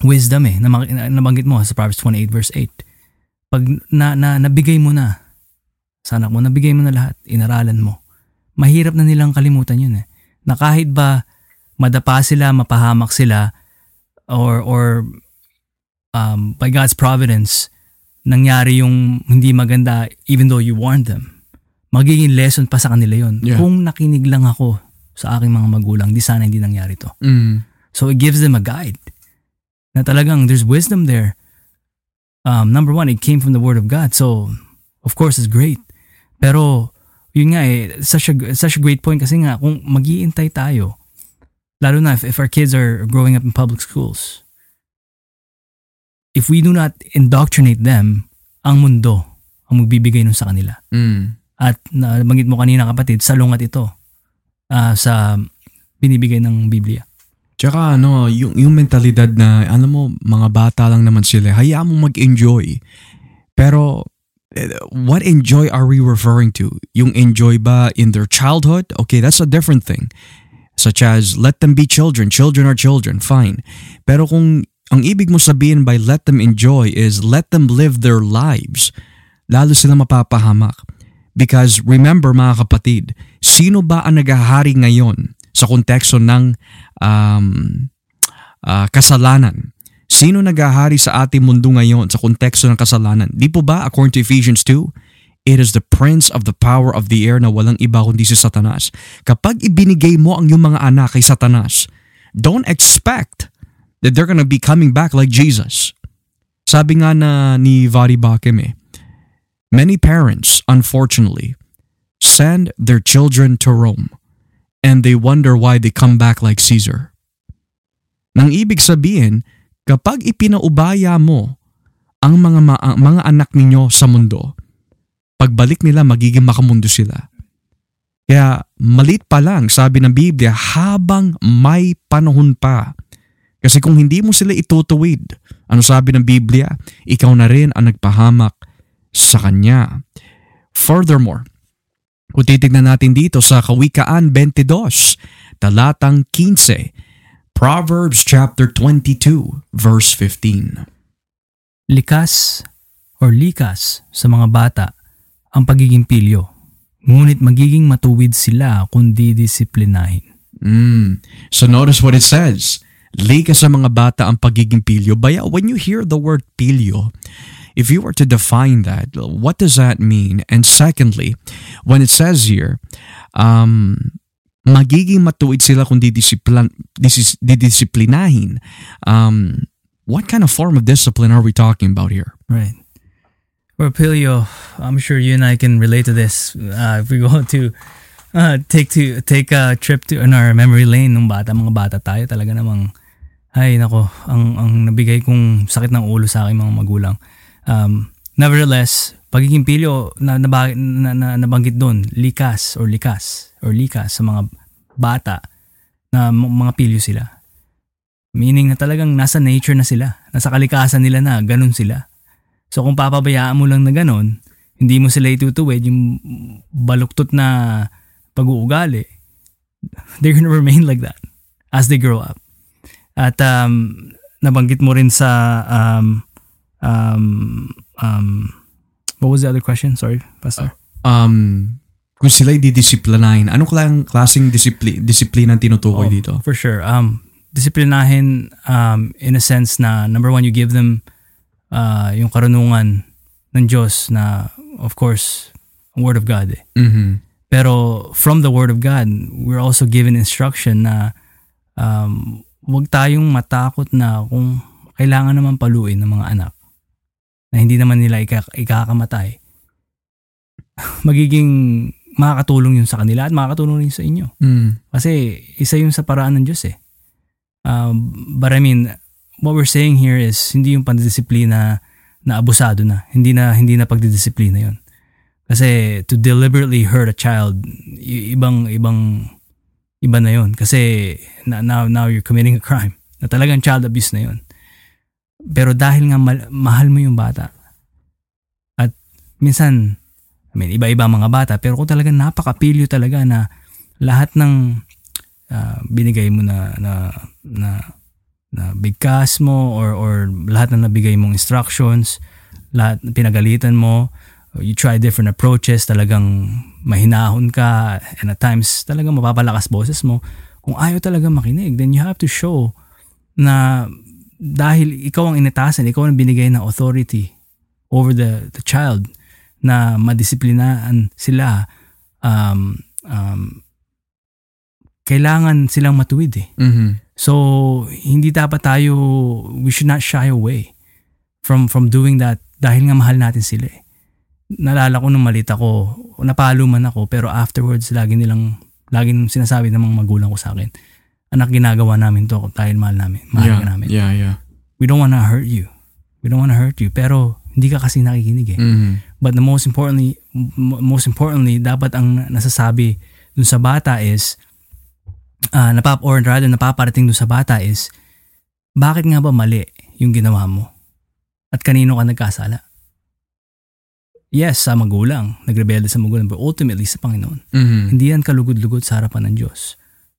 wisdom eh, na nabanggit mo sa Proverbs 28 verse 8. Pag na, na, nabigay mo na sa anak mo, nabigay mo na lahat, inaralan mo. Mahirap na nilang kalimutan yun eh. Na kahit ba madapa sila, mapahamak sila, or, or um, by God's providence, nangyari yung hindi maganda even though you warned them, magiging lesson pa sa kanila yon. Yeah. Kung nakinig lang ako sa aking mga magulang, di sana hindi nangyari to. Mm. So it gives them a guide. Na talagang there's wisdom there. Um, number one, it came from the Word of God. So, of course, it's great. Pero, yun nga eh, such a, such a great point kasi nga, kung mag-iintay tayo, lalo na if, if our kids are growing up in public schools, if we do not indoctrinate them, ang mundo ang magbibigay nun sa kanila. Mm. At nabanggit mo kanina kapatid, salungat ito uh, sa binibigay ng Biblia. Tsaka ano, yung, yung mentalidad na, alam mo, mga bata lang naman sila, hayaan mo mag-enjoy. Pero what enjoy are we referring to? Yung enjoy ba in their childhood? Okay, that's a different thing. Such as, let them be children. Children are children. Fine. Pero kung ang ibig mo sabihin by let them enjoy is let them live their lives, lalo sila mapapahamak. Because remember mga kapatid, sino ba ang naghahari ngayon sa konteksto ng um, uh, kasalanan? Sino nagahari sa ating mundo ngayon sa konteksto ng kasalanan? Di po ba, according to Ephesians 2, it is the prince of the power of the air na walang iba kundi si Satanas. Kapag ibinigay mo ang iyong mga anak kay Satanas, don't expect that they're gonna be coming back like Jesus. Sabi nga na ni Vadi Bakim eh, many parents, unfortunately, send their children to Rome and they wonder why they come back like Caesar. Nang ibig sabihin, Kapag ipinaubaya mo ang mga ma- mga anak ninyo sa mundo, pagbalik nila magiging makamundo sila. Kaya malit pa lang sabi ng Biblia habang may panahon pa. Kasi kung hindi mo sila itutuwid, ano sabi ng Biblia? Ikaw na rin ang nagpahamak sa Kanya. Furthermore, titignan natin dito sa Kawikaan 22, talatang 15, Proverbs chapter 22 verse 15. Likas or likas sa mga bata ang pagiging pilyo, ngunit magiging matuwid sila kung didisiplinahin. Mm. So notice what it says. Likas sa mga bata ang pagiging pilyo. Baya, when you hear the word pilyo, if you were to define that, what does that mean? And secondly, when it says here, um, magiging matuwid sila kung didisiplin, didisiplinahin. Um, what kind of form of discipline are we talking about here? Right. Well, Pilio, I'm sure you and I can relate to this. Uh, if we go to uh, take to take a trip to in our memory lane nung bata, mga bata tayo, talaga namang Ay, nako, ang, ang nabigay kong sakit ng ulo sa aking mga magulang. Um, nevertheless, pagiging pilyo na, na, na, na nabanggit doon, likas or likas or likas sa mga bata na mga pilyo sila. Meaning na talagang nasa nature na sila, nasa kalikasan nila na ganun sila. So kung papabayaan mo lang na ganun, hindi mo sila itutuwid, yung baluktot na pag-uugali, they're gonna remain like that as they grow up. At um, nabanggit mo rin sa um, um, um, what was the other question? Sorry, Pastor. Um, kung sila'y didisiplinahin, anong klang klaseng disipli, disiplina ang tinutukoy Oh, dito? For sure. Um, disiplinahin um, in a sense na number one, you give them uh, yung karunungan ng Diyos na of course, Word of God eh. Mhm. Pero from the Word of God, we're also given instruction na um, huwag tayong matakot na kung kailangan naman paluin ng mga anak na hindi naman nila ika- ikakamatay. Magiging makakatulong yun sa kanila at makakatulong rin sa inyo. Mm. Kasi isa yun sa paraan ng Diyos eh. Um, but I mean, what we're saying here is hindi yung pandidisiplina na abusado na. Hindi na hindi na pagdidisiplina yun. Kasi to deliberately hurt a child, ibang ibang iba na yun. Kasi na- now now you're committing a crime. Na talagang child abuse na yun. Pero dahil nga mal- mahal mo yung bata. At minsan I mean, iba-iba mga bata, pero kung talagang napakapilyo talaga na lahat ng ah, binigay mo na na na, na bigkas mo or or lahat na nabigay mong instructions, lahat pinagalitan mo, you try different approaches, talagang mahinahon ka and at times talagang mapapalakas boses mo. Kung ayaw talaga makinig, then you have to show na dahil ikaw ang initasan, ikaw ang binigay ng authority over the the child na madisiplinaan sila um, um, kailangan silang matuwid eh. Mhm. So, hindi dapat tayo, we should not shy away from from doing that dahil nga mahal natin sila eh. Nalala ko nung malit ako, napalo man ako, pero afterwards, lagi nilang, lagi sinasabi ng mga magulang ko sa akin, anak, ginagawa namin to dahil mahal namin. Mahal yeah, ka namin. yeah, yeah. We don't wanna hurt you. We don't wanna hurt you. Pero, hindi ka kasi nakikinig eh. Mhm. But the most importantly, most importantly, dapat ang nasasabi dun sa bata is, uh, napap or rather napaparating dun sa bata is, bakit nga ba mali yung ginawa mo? At kanino ka nagkasala? Yes, sa magulang, nagrebelde sa magulang, but ultimately sa Panginoon. Mhm. Hindi yan kalugod-lugod sa harapan ng Diyos.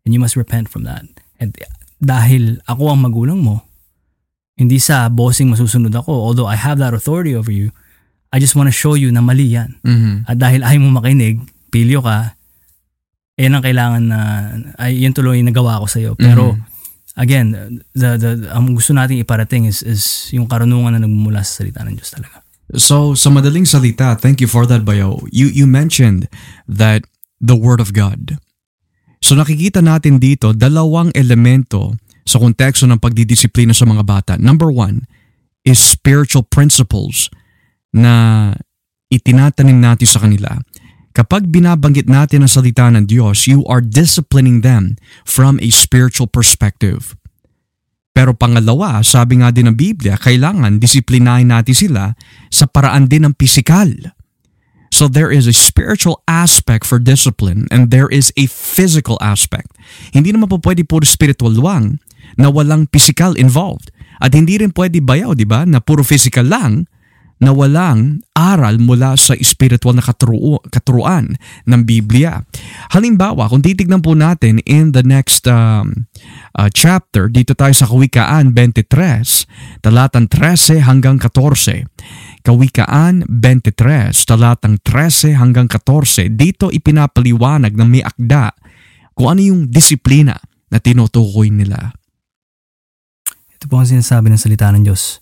And you must repent from that. And dahil ako ang magulang mo, hindi sa bossing masusunod ako, although I have that authority over you, I just want to show you na mali yan. Mhm. At dahil ayaw mo makinig, pilyo ka, yan ang kailangan na, ay yun tuloy yung nagawa ko sa'yo. Pero, Mhm. again, the, the, ang gusto nating iparating is, is yung karunungan na nagmumula sa salita ng Diyos talaga. So, sa madaling salita, thank you for that, Bayo. You, you mentioned that the Word of God. So nakikita natin dito dalawang elemento sa konteksto ng pagdidisiplina sa mga bata. Number one is spiritual principles na itinatanim natin sa kanila. Kapag binabanggit natin ang salita ng Diyos, you are disciplining them from a spiritual perspective. Pero pangalawa, sabi nga din ng Biblia, kailangan disiplinahin natin sila sa paraan din ng pisikal. So there is a spiritual aspect for discipline and there is a physical aspect. Hindi naman po pwede puro spiritual lang na walang physical involved. At hindi rin pwede bayaw, di ba, na puro physical lang na walang aral mula sa spiritual na katuru- katuruan ng Biblia. Halimbawa, kung titignan po natin in the next um, uh, chapter, dito tayo sa Kawikaan 23, talatang 13 hanggang 14. Kawikaan 23, talatang 13 hanggang 14. Dito ipinapaliwanag ng may akda kung ano yung disiplina na tinutukoy nila. Ito po ang sinasabi ng salita ng Diyos.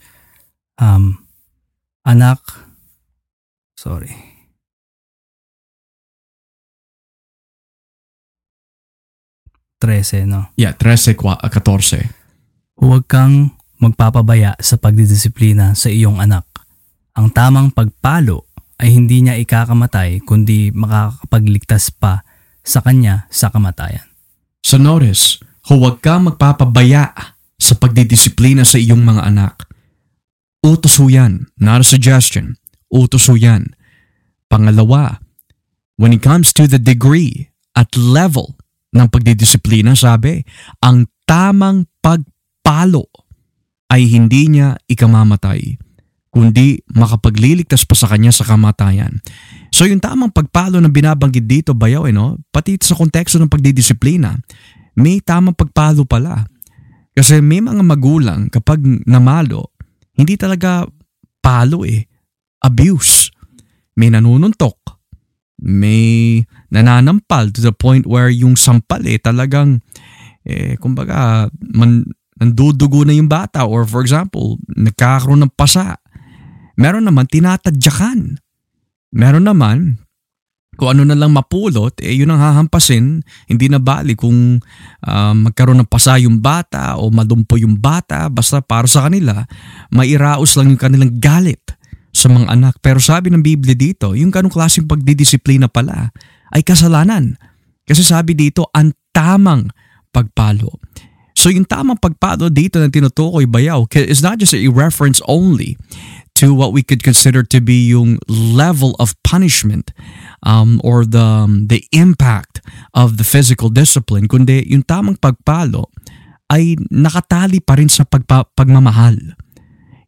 Um, anak, sorry. Trese, no? Yeah, 13, kwa- 14. Huwag kang magpapabaya sa pagdidisiplina sa iyong anak. Ang tamang pagpalo ay hindi niya ikakamatay kundi makakapagligtas pa sa kanya sa kamatayan. So notice, huwag ka magpapabaya sa pagdidisiplina sa iyong mga anak. Utos ho yan, not a suggestion. Utos ho yan. Pangalawa, when it comes to the degree at level ng pagdidisiplina, sabi, ang tamang pagpalo ay hindi niya ikamamatay, kundi makapagliligtas pa sa kanya sa kamatayan. So yung tamang pagpalo na binabanggit dito, bayaw, eh, no? pati sa konteksto ng pagdidisiplina, may tamang pagpalo pala. Kasi may mga magulang kapag namalo, hindi talaga palo eh, abuse. May nanununtok, may nananampal to the point where yung sampal eh talagang eh kumbaga man, nandudugo na yung bata or for example, nagkakaroon ng pasa. Meron naman tinatadyakan. Meron naman kung ano na lang mapulot, eh yun ang hahampasin. Hindi na bali kung uh, magkaroon ng pasa yung bata o madumpo yung bata. Basta para sa kanila, mairaos lang yung kanilang galit sa mga anak. Pero sabi ng Biblia dito, yung ganong klaseng pagdidisiplina pala ay kasalanan. Kasi sabi dito, ang tamang pagpalo. So yung tamang pagpalo dito na tinutukoy bayaw is not just a reference only to what we could consider to be yung level of punishment um, or the, um, the impact of the physical discipline, kundi yung tamang pagpalo ay nakatali pa rin sa pagpa, pagmamahal.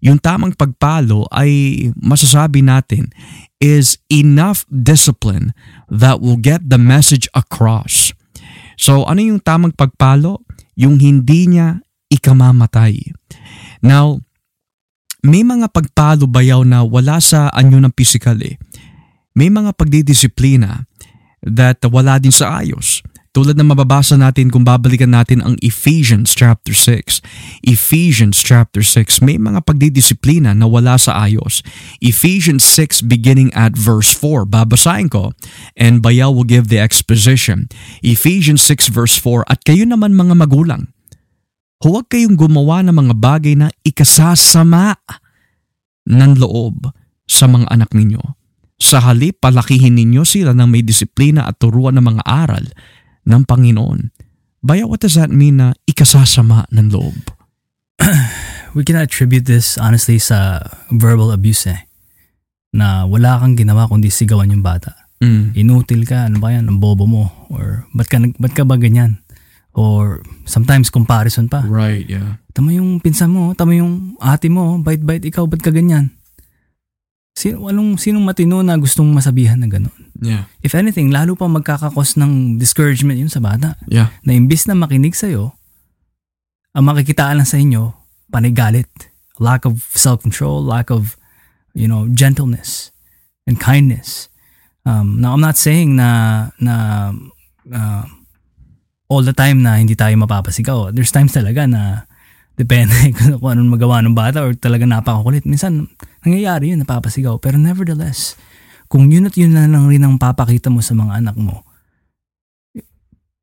Yung tamang pagpalo ay masasabi natin is enough discipline that will get the message across. So ano yung tamang pagpalo? Yung hindi niya ikamamatay. Now, may mga pagpalo bayaw na wala sa anyo ng physical eh. May mga pagdidisiplina that wala din sa ayos. Tulad na mababasa natin kung babalikan natin ang Ephesians chapter 6. Ephesians chapter 6, may mga pagdidisiplina na wala sa ayos. Ephesians 6 beginning at verse 4. Babasahin ko and Bayaw will give the exposition. Ephesians 6 verse 4, At kayo naman mga magulang, Huwag kayong gumawa ng mga bagay na ikasasama ng loob sa mga anak ninyo. Sa halip, palakihin ninyo sila ng may disiplina at turuan ng mga aral ng Panginoon. Baya, what does that mean na ikasasama ng loob? We can attribute this honestly sa verbal abuse eh. Na wala kang ginawa kundi sigawan yung bata. Mm. Inutil ka, ano ba yan, ang bobo mo. Or ba't ka, ba't ka ba ganyan? Or sometimes comparison pa. Right, yeah. Tama yung pinsan mo, tama yung ate mo, bait-bait ikaw, ba't ka ganyan? Sino, walong, sinong matino na gustong masabihan na gano'n? Yeah. If anything, lalo pa magkakakos ng discouragement yun sa bata. Yeah. Na imbis na makinig sa'yo, ang makikitaan lang sa inyo, panigalit. Lack of self-control, lack of, you know, gentleness and kindness. Um, now, I'm not saying na, na uh, all the time na hindi tayo mapapasigaw. There's times talaga na depende kung anong magawa ng bata or talaga napakakulit. Minsan, nangyayari yun, napapasigaw. Pero nevertheless, kung yun at yun na lang rin ang papakita mo sa mga anak mo,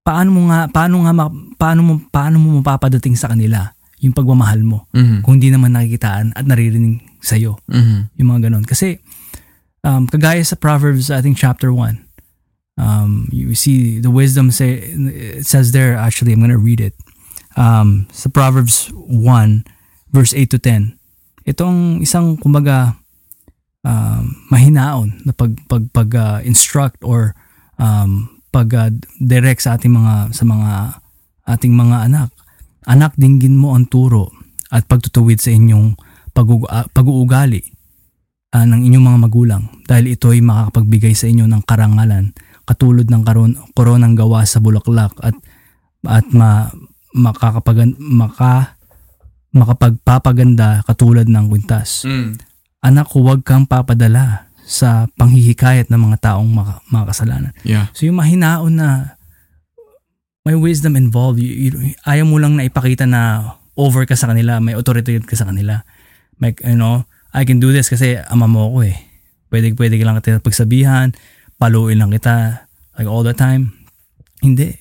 paano mo nga, paano nga, paano mo, paano mo mapapadating sa kanila yung pagmamahal mo mm-hmm. kung hindi naman nakikitaan at naririnig sa'yo mm-hmm. yung mga ganon. Kasi, um, kagaya sa Proverbs, I think chapter 1, um, you see the wisdom say it says there actually I'm gonna read it. Um, sa Proverbs 1 verse 8 to 10 itong isang kumbaga um, mahinaon na pag pag pag uh, instruct or um, pag uh, direct sa ating mga sa mga ating mga anak. Anak dinggin mo ang turo at pagtutuwid sa inyong uh, pag-uugali uh, ng inyong mga magulang dahil ito ay makakapagbigay sa inyo ng karangalan katulad ng karon koronang gawa sa bulaklak at at ma, makakapagan maka makapagpapaganda katulad ng kwintas. Mm. Anak, huwag kang papadala sa panghihikayat ng mga taong maka, makasalanan. Yeah. So yung mahinaon na may wisdom involved, you, you, ayaw mo lang na ipakita na over ka sa kanila, may authority ka sa kanila. Like, you know, I can do this kasi ama mo ko eh. Pwede, pwede ka lang kita pagsabihan, paluin lang kita like all the time. Hindi.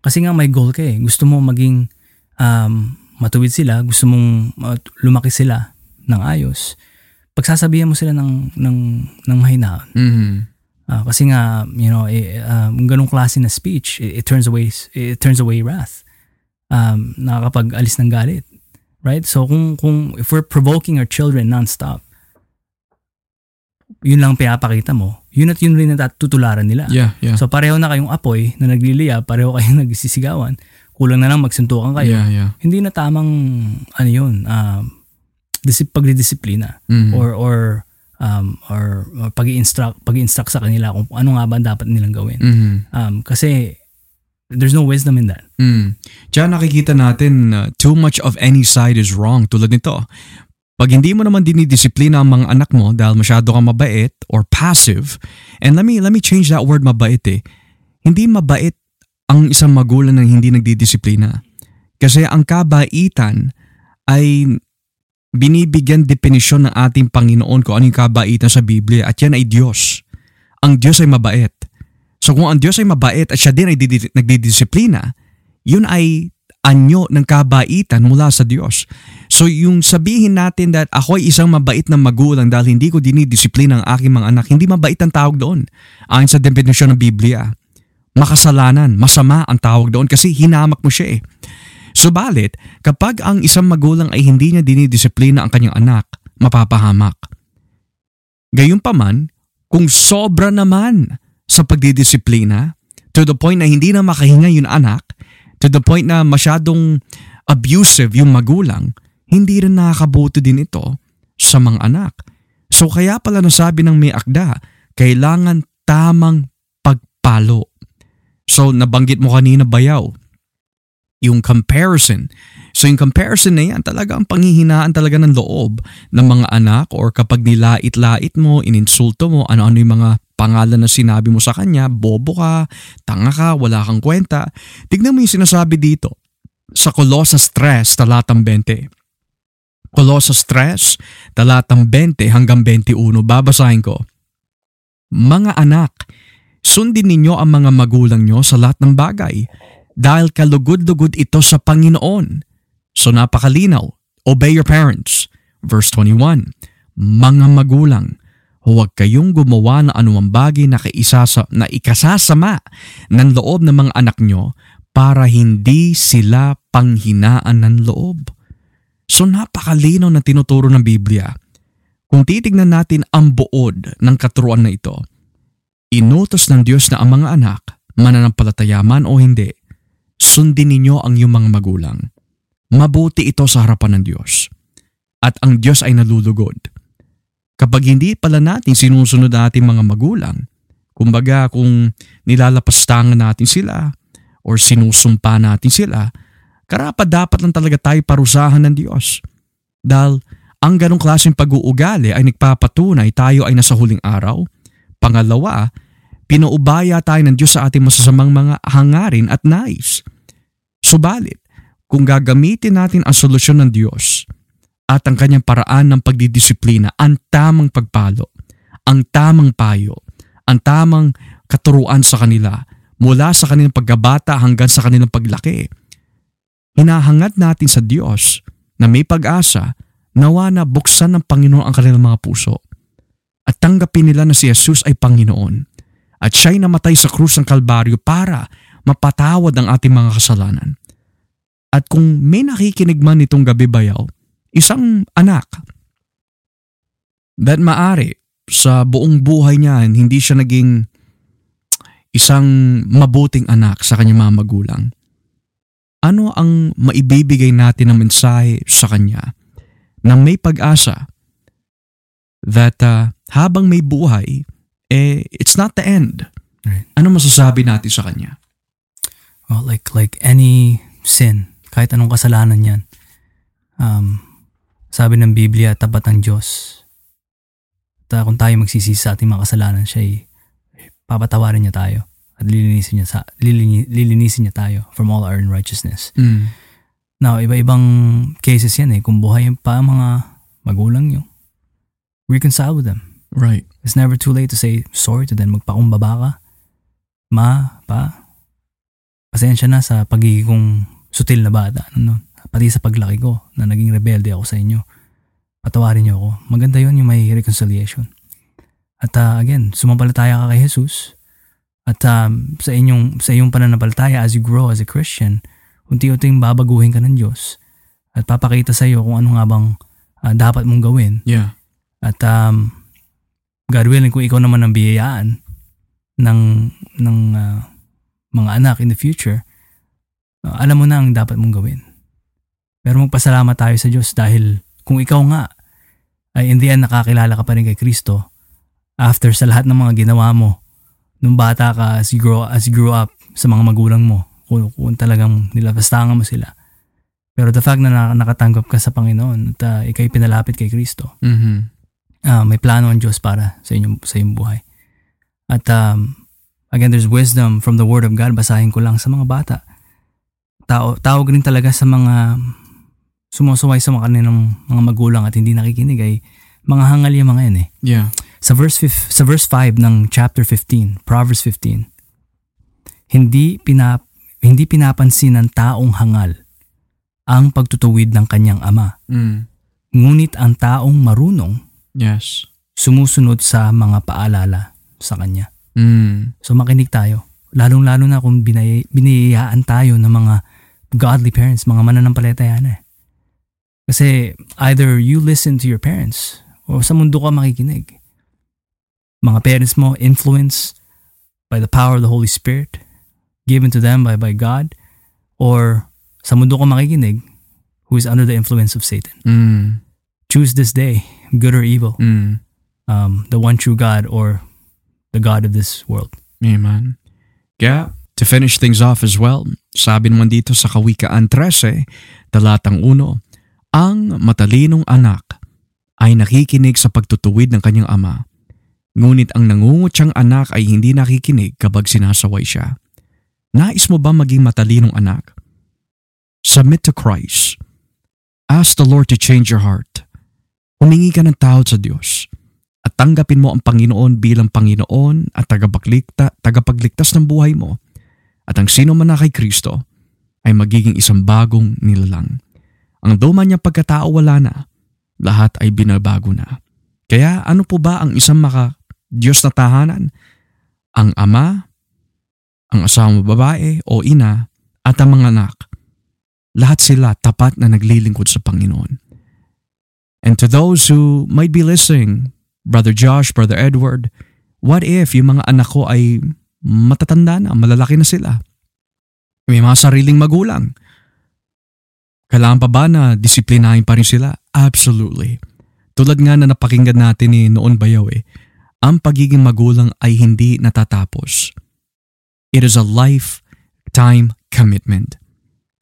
Kasi nga may goal ka eh. Gusto mo maging um, matuwid sila, gusto mong uh, lumaki sila ng ayos. Pagsasabihan mo sila ng ng ng mahina. Mm-hmm. Uh, kasi nga, you know, eh, um, ganung klase na speech, it, it turns away it turns away wrath. Um, nakakapag-alis ng galit. Right? So kung kung if we're provoking our children non-stop, yun lang pinapakita mo, yun at yun rin ang tutularan nila. Yeah, yeah. So pareho na kayong apoy na nagliliya, pareho kayong nagsisigawan, kulang na lang magsuntukan kayo. yeah, yeah. Hindi na tamang ano yun, um, disip, pagdidisiplina Mhm. or or um, or, or pag-i-instruct pag-i-instruct sa kanila kung ano nga ba ang dapat nilang gawin. Mhm. Um, kasi there's no wisdom in that. Mm. Diyan nakikita natin na too much of any side is wrong tulad nito. Pag hindi mo naman dinidisiplina ang mga anak mo dahil masyado kang mabait or passive, and let me, let me change that word mabait eh. Hindi mabait ang isang magulang na hindi nagdidisiplina. Kasi ang kabaitan ay binibigyan definisyon ng ating Panginoon kung ano yung kabaitan sa Biblia at yan ay Diyos. Ang Diyos ay mabait. So kung ang Diyos ay mabait at siya din ay didi- nagdidisiplina, yun ay anyo ng kabaitan mula sa Diyos. So yung sabihin natin that ako ay isang mabait na magulang dahil hindi ko dinidisiplina ang aking mga anak, hindi mabait ang tawag doon. Ayon sa definisyon ng Biblia. Makasalanan, masama ang tawag doon kasi hinamak mo siya eh. Subalit, kapag ang isang magulang ay hindi niya dinidisiplina ang kanyang anak, mapapahamak. Gayunpaman, kung sobra naman sa pagdidisiplina, to the point na hindi na makahinga yung anak, to the point na masyadong abusive yung magulang, hindi rin nakakabuti din ito sa mga anak. So kaya pala nasabi ng may akda, kailangan tamang pagpalo. So nabanggit mo kanina bayaw, yung comparison. So yung comparison na yan, talaga ang panghihinaan talaga ng loob ng mga anak or kapag nilait-lait mo, ininsulto mo, ano-ano yung mga pangalan na sinabi mo sa kanya, bobo ka, tanga ka, wala kang kwenta. Tignan mo yung sinasabi dito sa Colossus 3, talatang 20. Colossus 3, talatang 20 hanggang 21. Babasahin ko. Mga anak, sundin ninyo ang mga magulang nyo sa lahat ng bagay dahil kalugod-lugod ito sa Panginoon. So napakalinaw, obey your parents. Verse 21, Mga magulang, huwag kayong gumawa ng anumang bagay na, kaisasa, na ikasasama ng loob ng mga anak nyo para hindi sila panghinaan ng loob. So napakalinaw na tinuturo ng Biblia. Kung titignan natin ang buod ng katuruan na ito, inutos ng Diyos na ang mga anak, mananampalataya man o hindi, sundin ninyo ang iyong mga magulang. Mabuti ito sa harapan ng Diyos. At ang Diyos ay nalulugod. Kapag hindi pala natin sinusunod ating mga magulang, kumbaga kung nilalapastangan natin sila or sinusumpa natin sila, karapat dapat lang talaga tayo parusahan ng Diyos. Dahil ang ganong klaseng pag-uugali ay nagpapatunay tayo ay nasa huling araw. Pangalawa, pinuubaya tayo ng Diyos sa ating masasamang mga hangarin at nais. Subalit, kung gagamitin natin ang solusyon ng Diyos at ang kanyang paraan ng pagdidisiplina, ang tamang pagpalo, ang tamang payo, ang tamang katuruan sa kanila mula sa kanilang pagkabata hanggang sa kanilang paglaki. Hinahangad natin sa Diyos na may pag-asa nawa na buksan ng Panginoon ang kanilang mga puso at tanggapin nila na si Jesus ay Panginoon at siya'y namatay sa krus ng Kalbaryo para mapatawad ang ating mga kasalanan. At kung may nakikinig man itong gabi bayaw, isang anak that maari sa buong buhay niya hindi siya naging isang mabuting anak sa kanyang mga magulang. Ano ang maibibigay natin ng mensahe sa kanya na may pag-asa that uh, habang may buhay, eh, it's not the end. Right. Ano masasabi natin sa kanya? Well, like like any sin, kahit anong kasalanan yan, um, sabi ng Biblia, tapat ang Diyos. At uh, kung tayo magsisisi sa ating mga kasalanan, siya ay papatawarin niya tayo at lilinisin niya, sa, lilini, lilinisin niya tayo from all our unrighteousness. Mm. Now, iba-ibang cases yan eh. Kung buhay pa ang mga magulang niyo, reconcile with them. Right. It's never too late to say sorry to them. Magpakumbaba ka. Ma, pa, pasensya na sa pagiging sutil na bata. Ano, pati sa paglaki ko na naging rebelde ako sa inyo. Patawarin niyo ako. Maganda yon yung may reconciliation. At uh, again, sumampalataya ka kay Jesus. At um, sa inyong sa iyong pananampalataya as you grow as a Christian, unti-unting babaguhin ka ng Diyos. at papakita sa iyo kung ano nga bang ah, dapat mong gawin. Yeah. At um, God willing, kung ikaw naman ang biyayaan ng, ng ah, mga anak in the future, ah, alam mo na ang dapat mong gawin. Pero magpasalamat tayo sa Diyos dahil kung ikaw nga ay in the end nakakilala ka pa rin kay Kristo after sa lahat ng mga ginawa mo nung bata ka as you grow, as you grew up sa mga magulang mo kung, kung talagang nilapastangan mo sila. Pero the fact na na- nakatanggap ka sa Panginoon at uh, ikay pinalapit kay Kristo, Mm-hmm. ah, may plano ang Diyos para sa inyong, sa inyong buhay. At um, again, there's wisdom from the Word of God. Basahin ko lang sa mga bata. Tao, tawag rin talaga sa mga sumusuway sa mga kanilang mga magulang at hindi nakikinig ay mga hangal yung mga yan eh. Yeah. Sa verse, fif- sa verse 5 ng chapter 15, Proverbs 15, hindi, pinap, hindi pinapansin ng taong hangal ang pagtutuwid ng kanyang ama. Mm. Ngunit ang taong marunong Yes. sumusunod sa mga paalala sa kanya. Mm. So makinig tayo. Lalong-lalo na kung binay- biniyayaan tayo ng mga godly parents, mga mananampalataya na. Kasi either you listen to your parents o sa mundo ka makikinig. Mga parents mo influenced by the power of the Holy Spirit given to them by, by God or sa mundo ka makikinig who is under the influence of Satan. Mm. Choose this day, good or evil, Mm. um, the one true God or the God of this world. Amen. Kaya, to finish things off as well, sabi naman dito sa Kawikaan 13, talatang 1, ang matalinong anak ay nakikinig sa pagtutuwid ng kanyang ama. Ngunit ang nangungutyang anak ay hindi nakikinig kapag sinasaway siya. Nais mo ba maging matalinong anak? Submit to Christ. Ask the Lord to change your heart. Humingi ka ng tawad sa Diyos at tanggapin mo ang Panginoon bilang Panginoon at tagapaglikta, tagapagligtas ng buhay mo. At ang sino man na kay Kristo ay magiging isang bagong nilalang. Ang duma niya pagkatao wala na, lahat ay binabago na. Kaya ano po ba ang isang maka Diyos na tahanan? Ang ama, ang asawang babae o ina at ang mga anak. Lahat sila tapat na naglilingkod sa Panginoon. And to those who might be listening, Brother Josh, Brother Edward, what if yung mga anak ko ay matatanda na, malalaki na sila? May mga sariling magulang. Kailangan pa ba na disiplinahin pa rin sila? Absolutely. Tulad nga na napakinggan natin ni noon bayaw eh, ang pagiging magulang ay hindi natatapos. It is a lifetime commitment.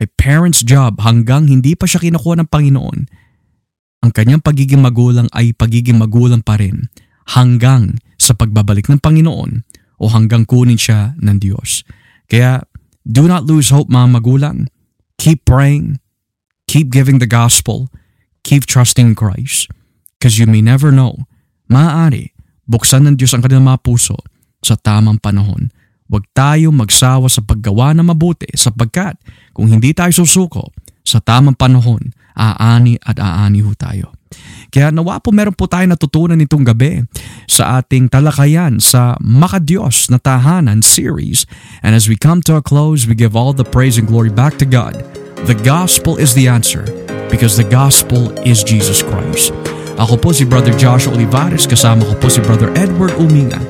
A parent's job hanggang hindi pa siya kinukuha ng Panginoon ang kanyang pagiging magulang ay pagiging magulang pa rin hanggang sa pagbabalik ng Panginoon o hanggang kunin siya ng Diyos. Kaya do not lose hope mga magulang. Keep praying. Keep giving the gospel. Keep trusting in Christ. Because you may never know. Maaari, buksan ng Diyos ang kanilang mga puso sa tamang panahon. Huwag tayo magsawa sa paggawa na mabuti sapagkat kung hindi tayo susuko sa tamang panahon, aani at aani ho tayo. Kaya nawa po meron po tayo natutunan itong gabi sa ating talakayan sa Makadiyos na Tahanan series. And as we come to a close, we give all the praise and glory back to God. The gospel is the answer because the gospel is Jesus Christ. Ako po si Brother Joshua Olivares, kasama ko po si Brother Edward Uminga.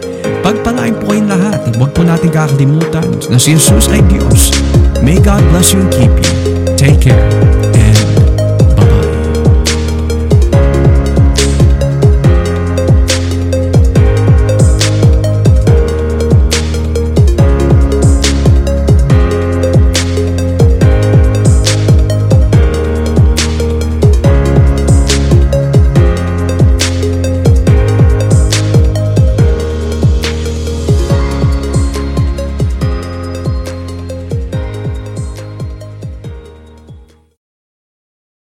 Pagpalain po kayong lahat at huwag po natin kakalimutan na si Jesus ay Diyos. May God bless you and keep you. Take care.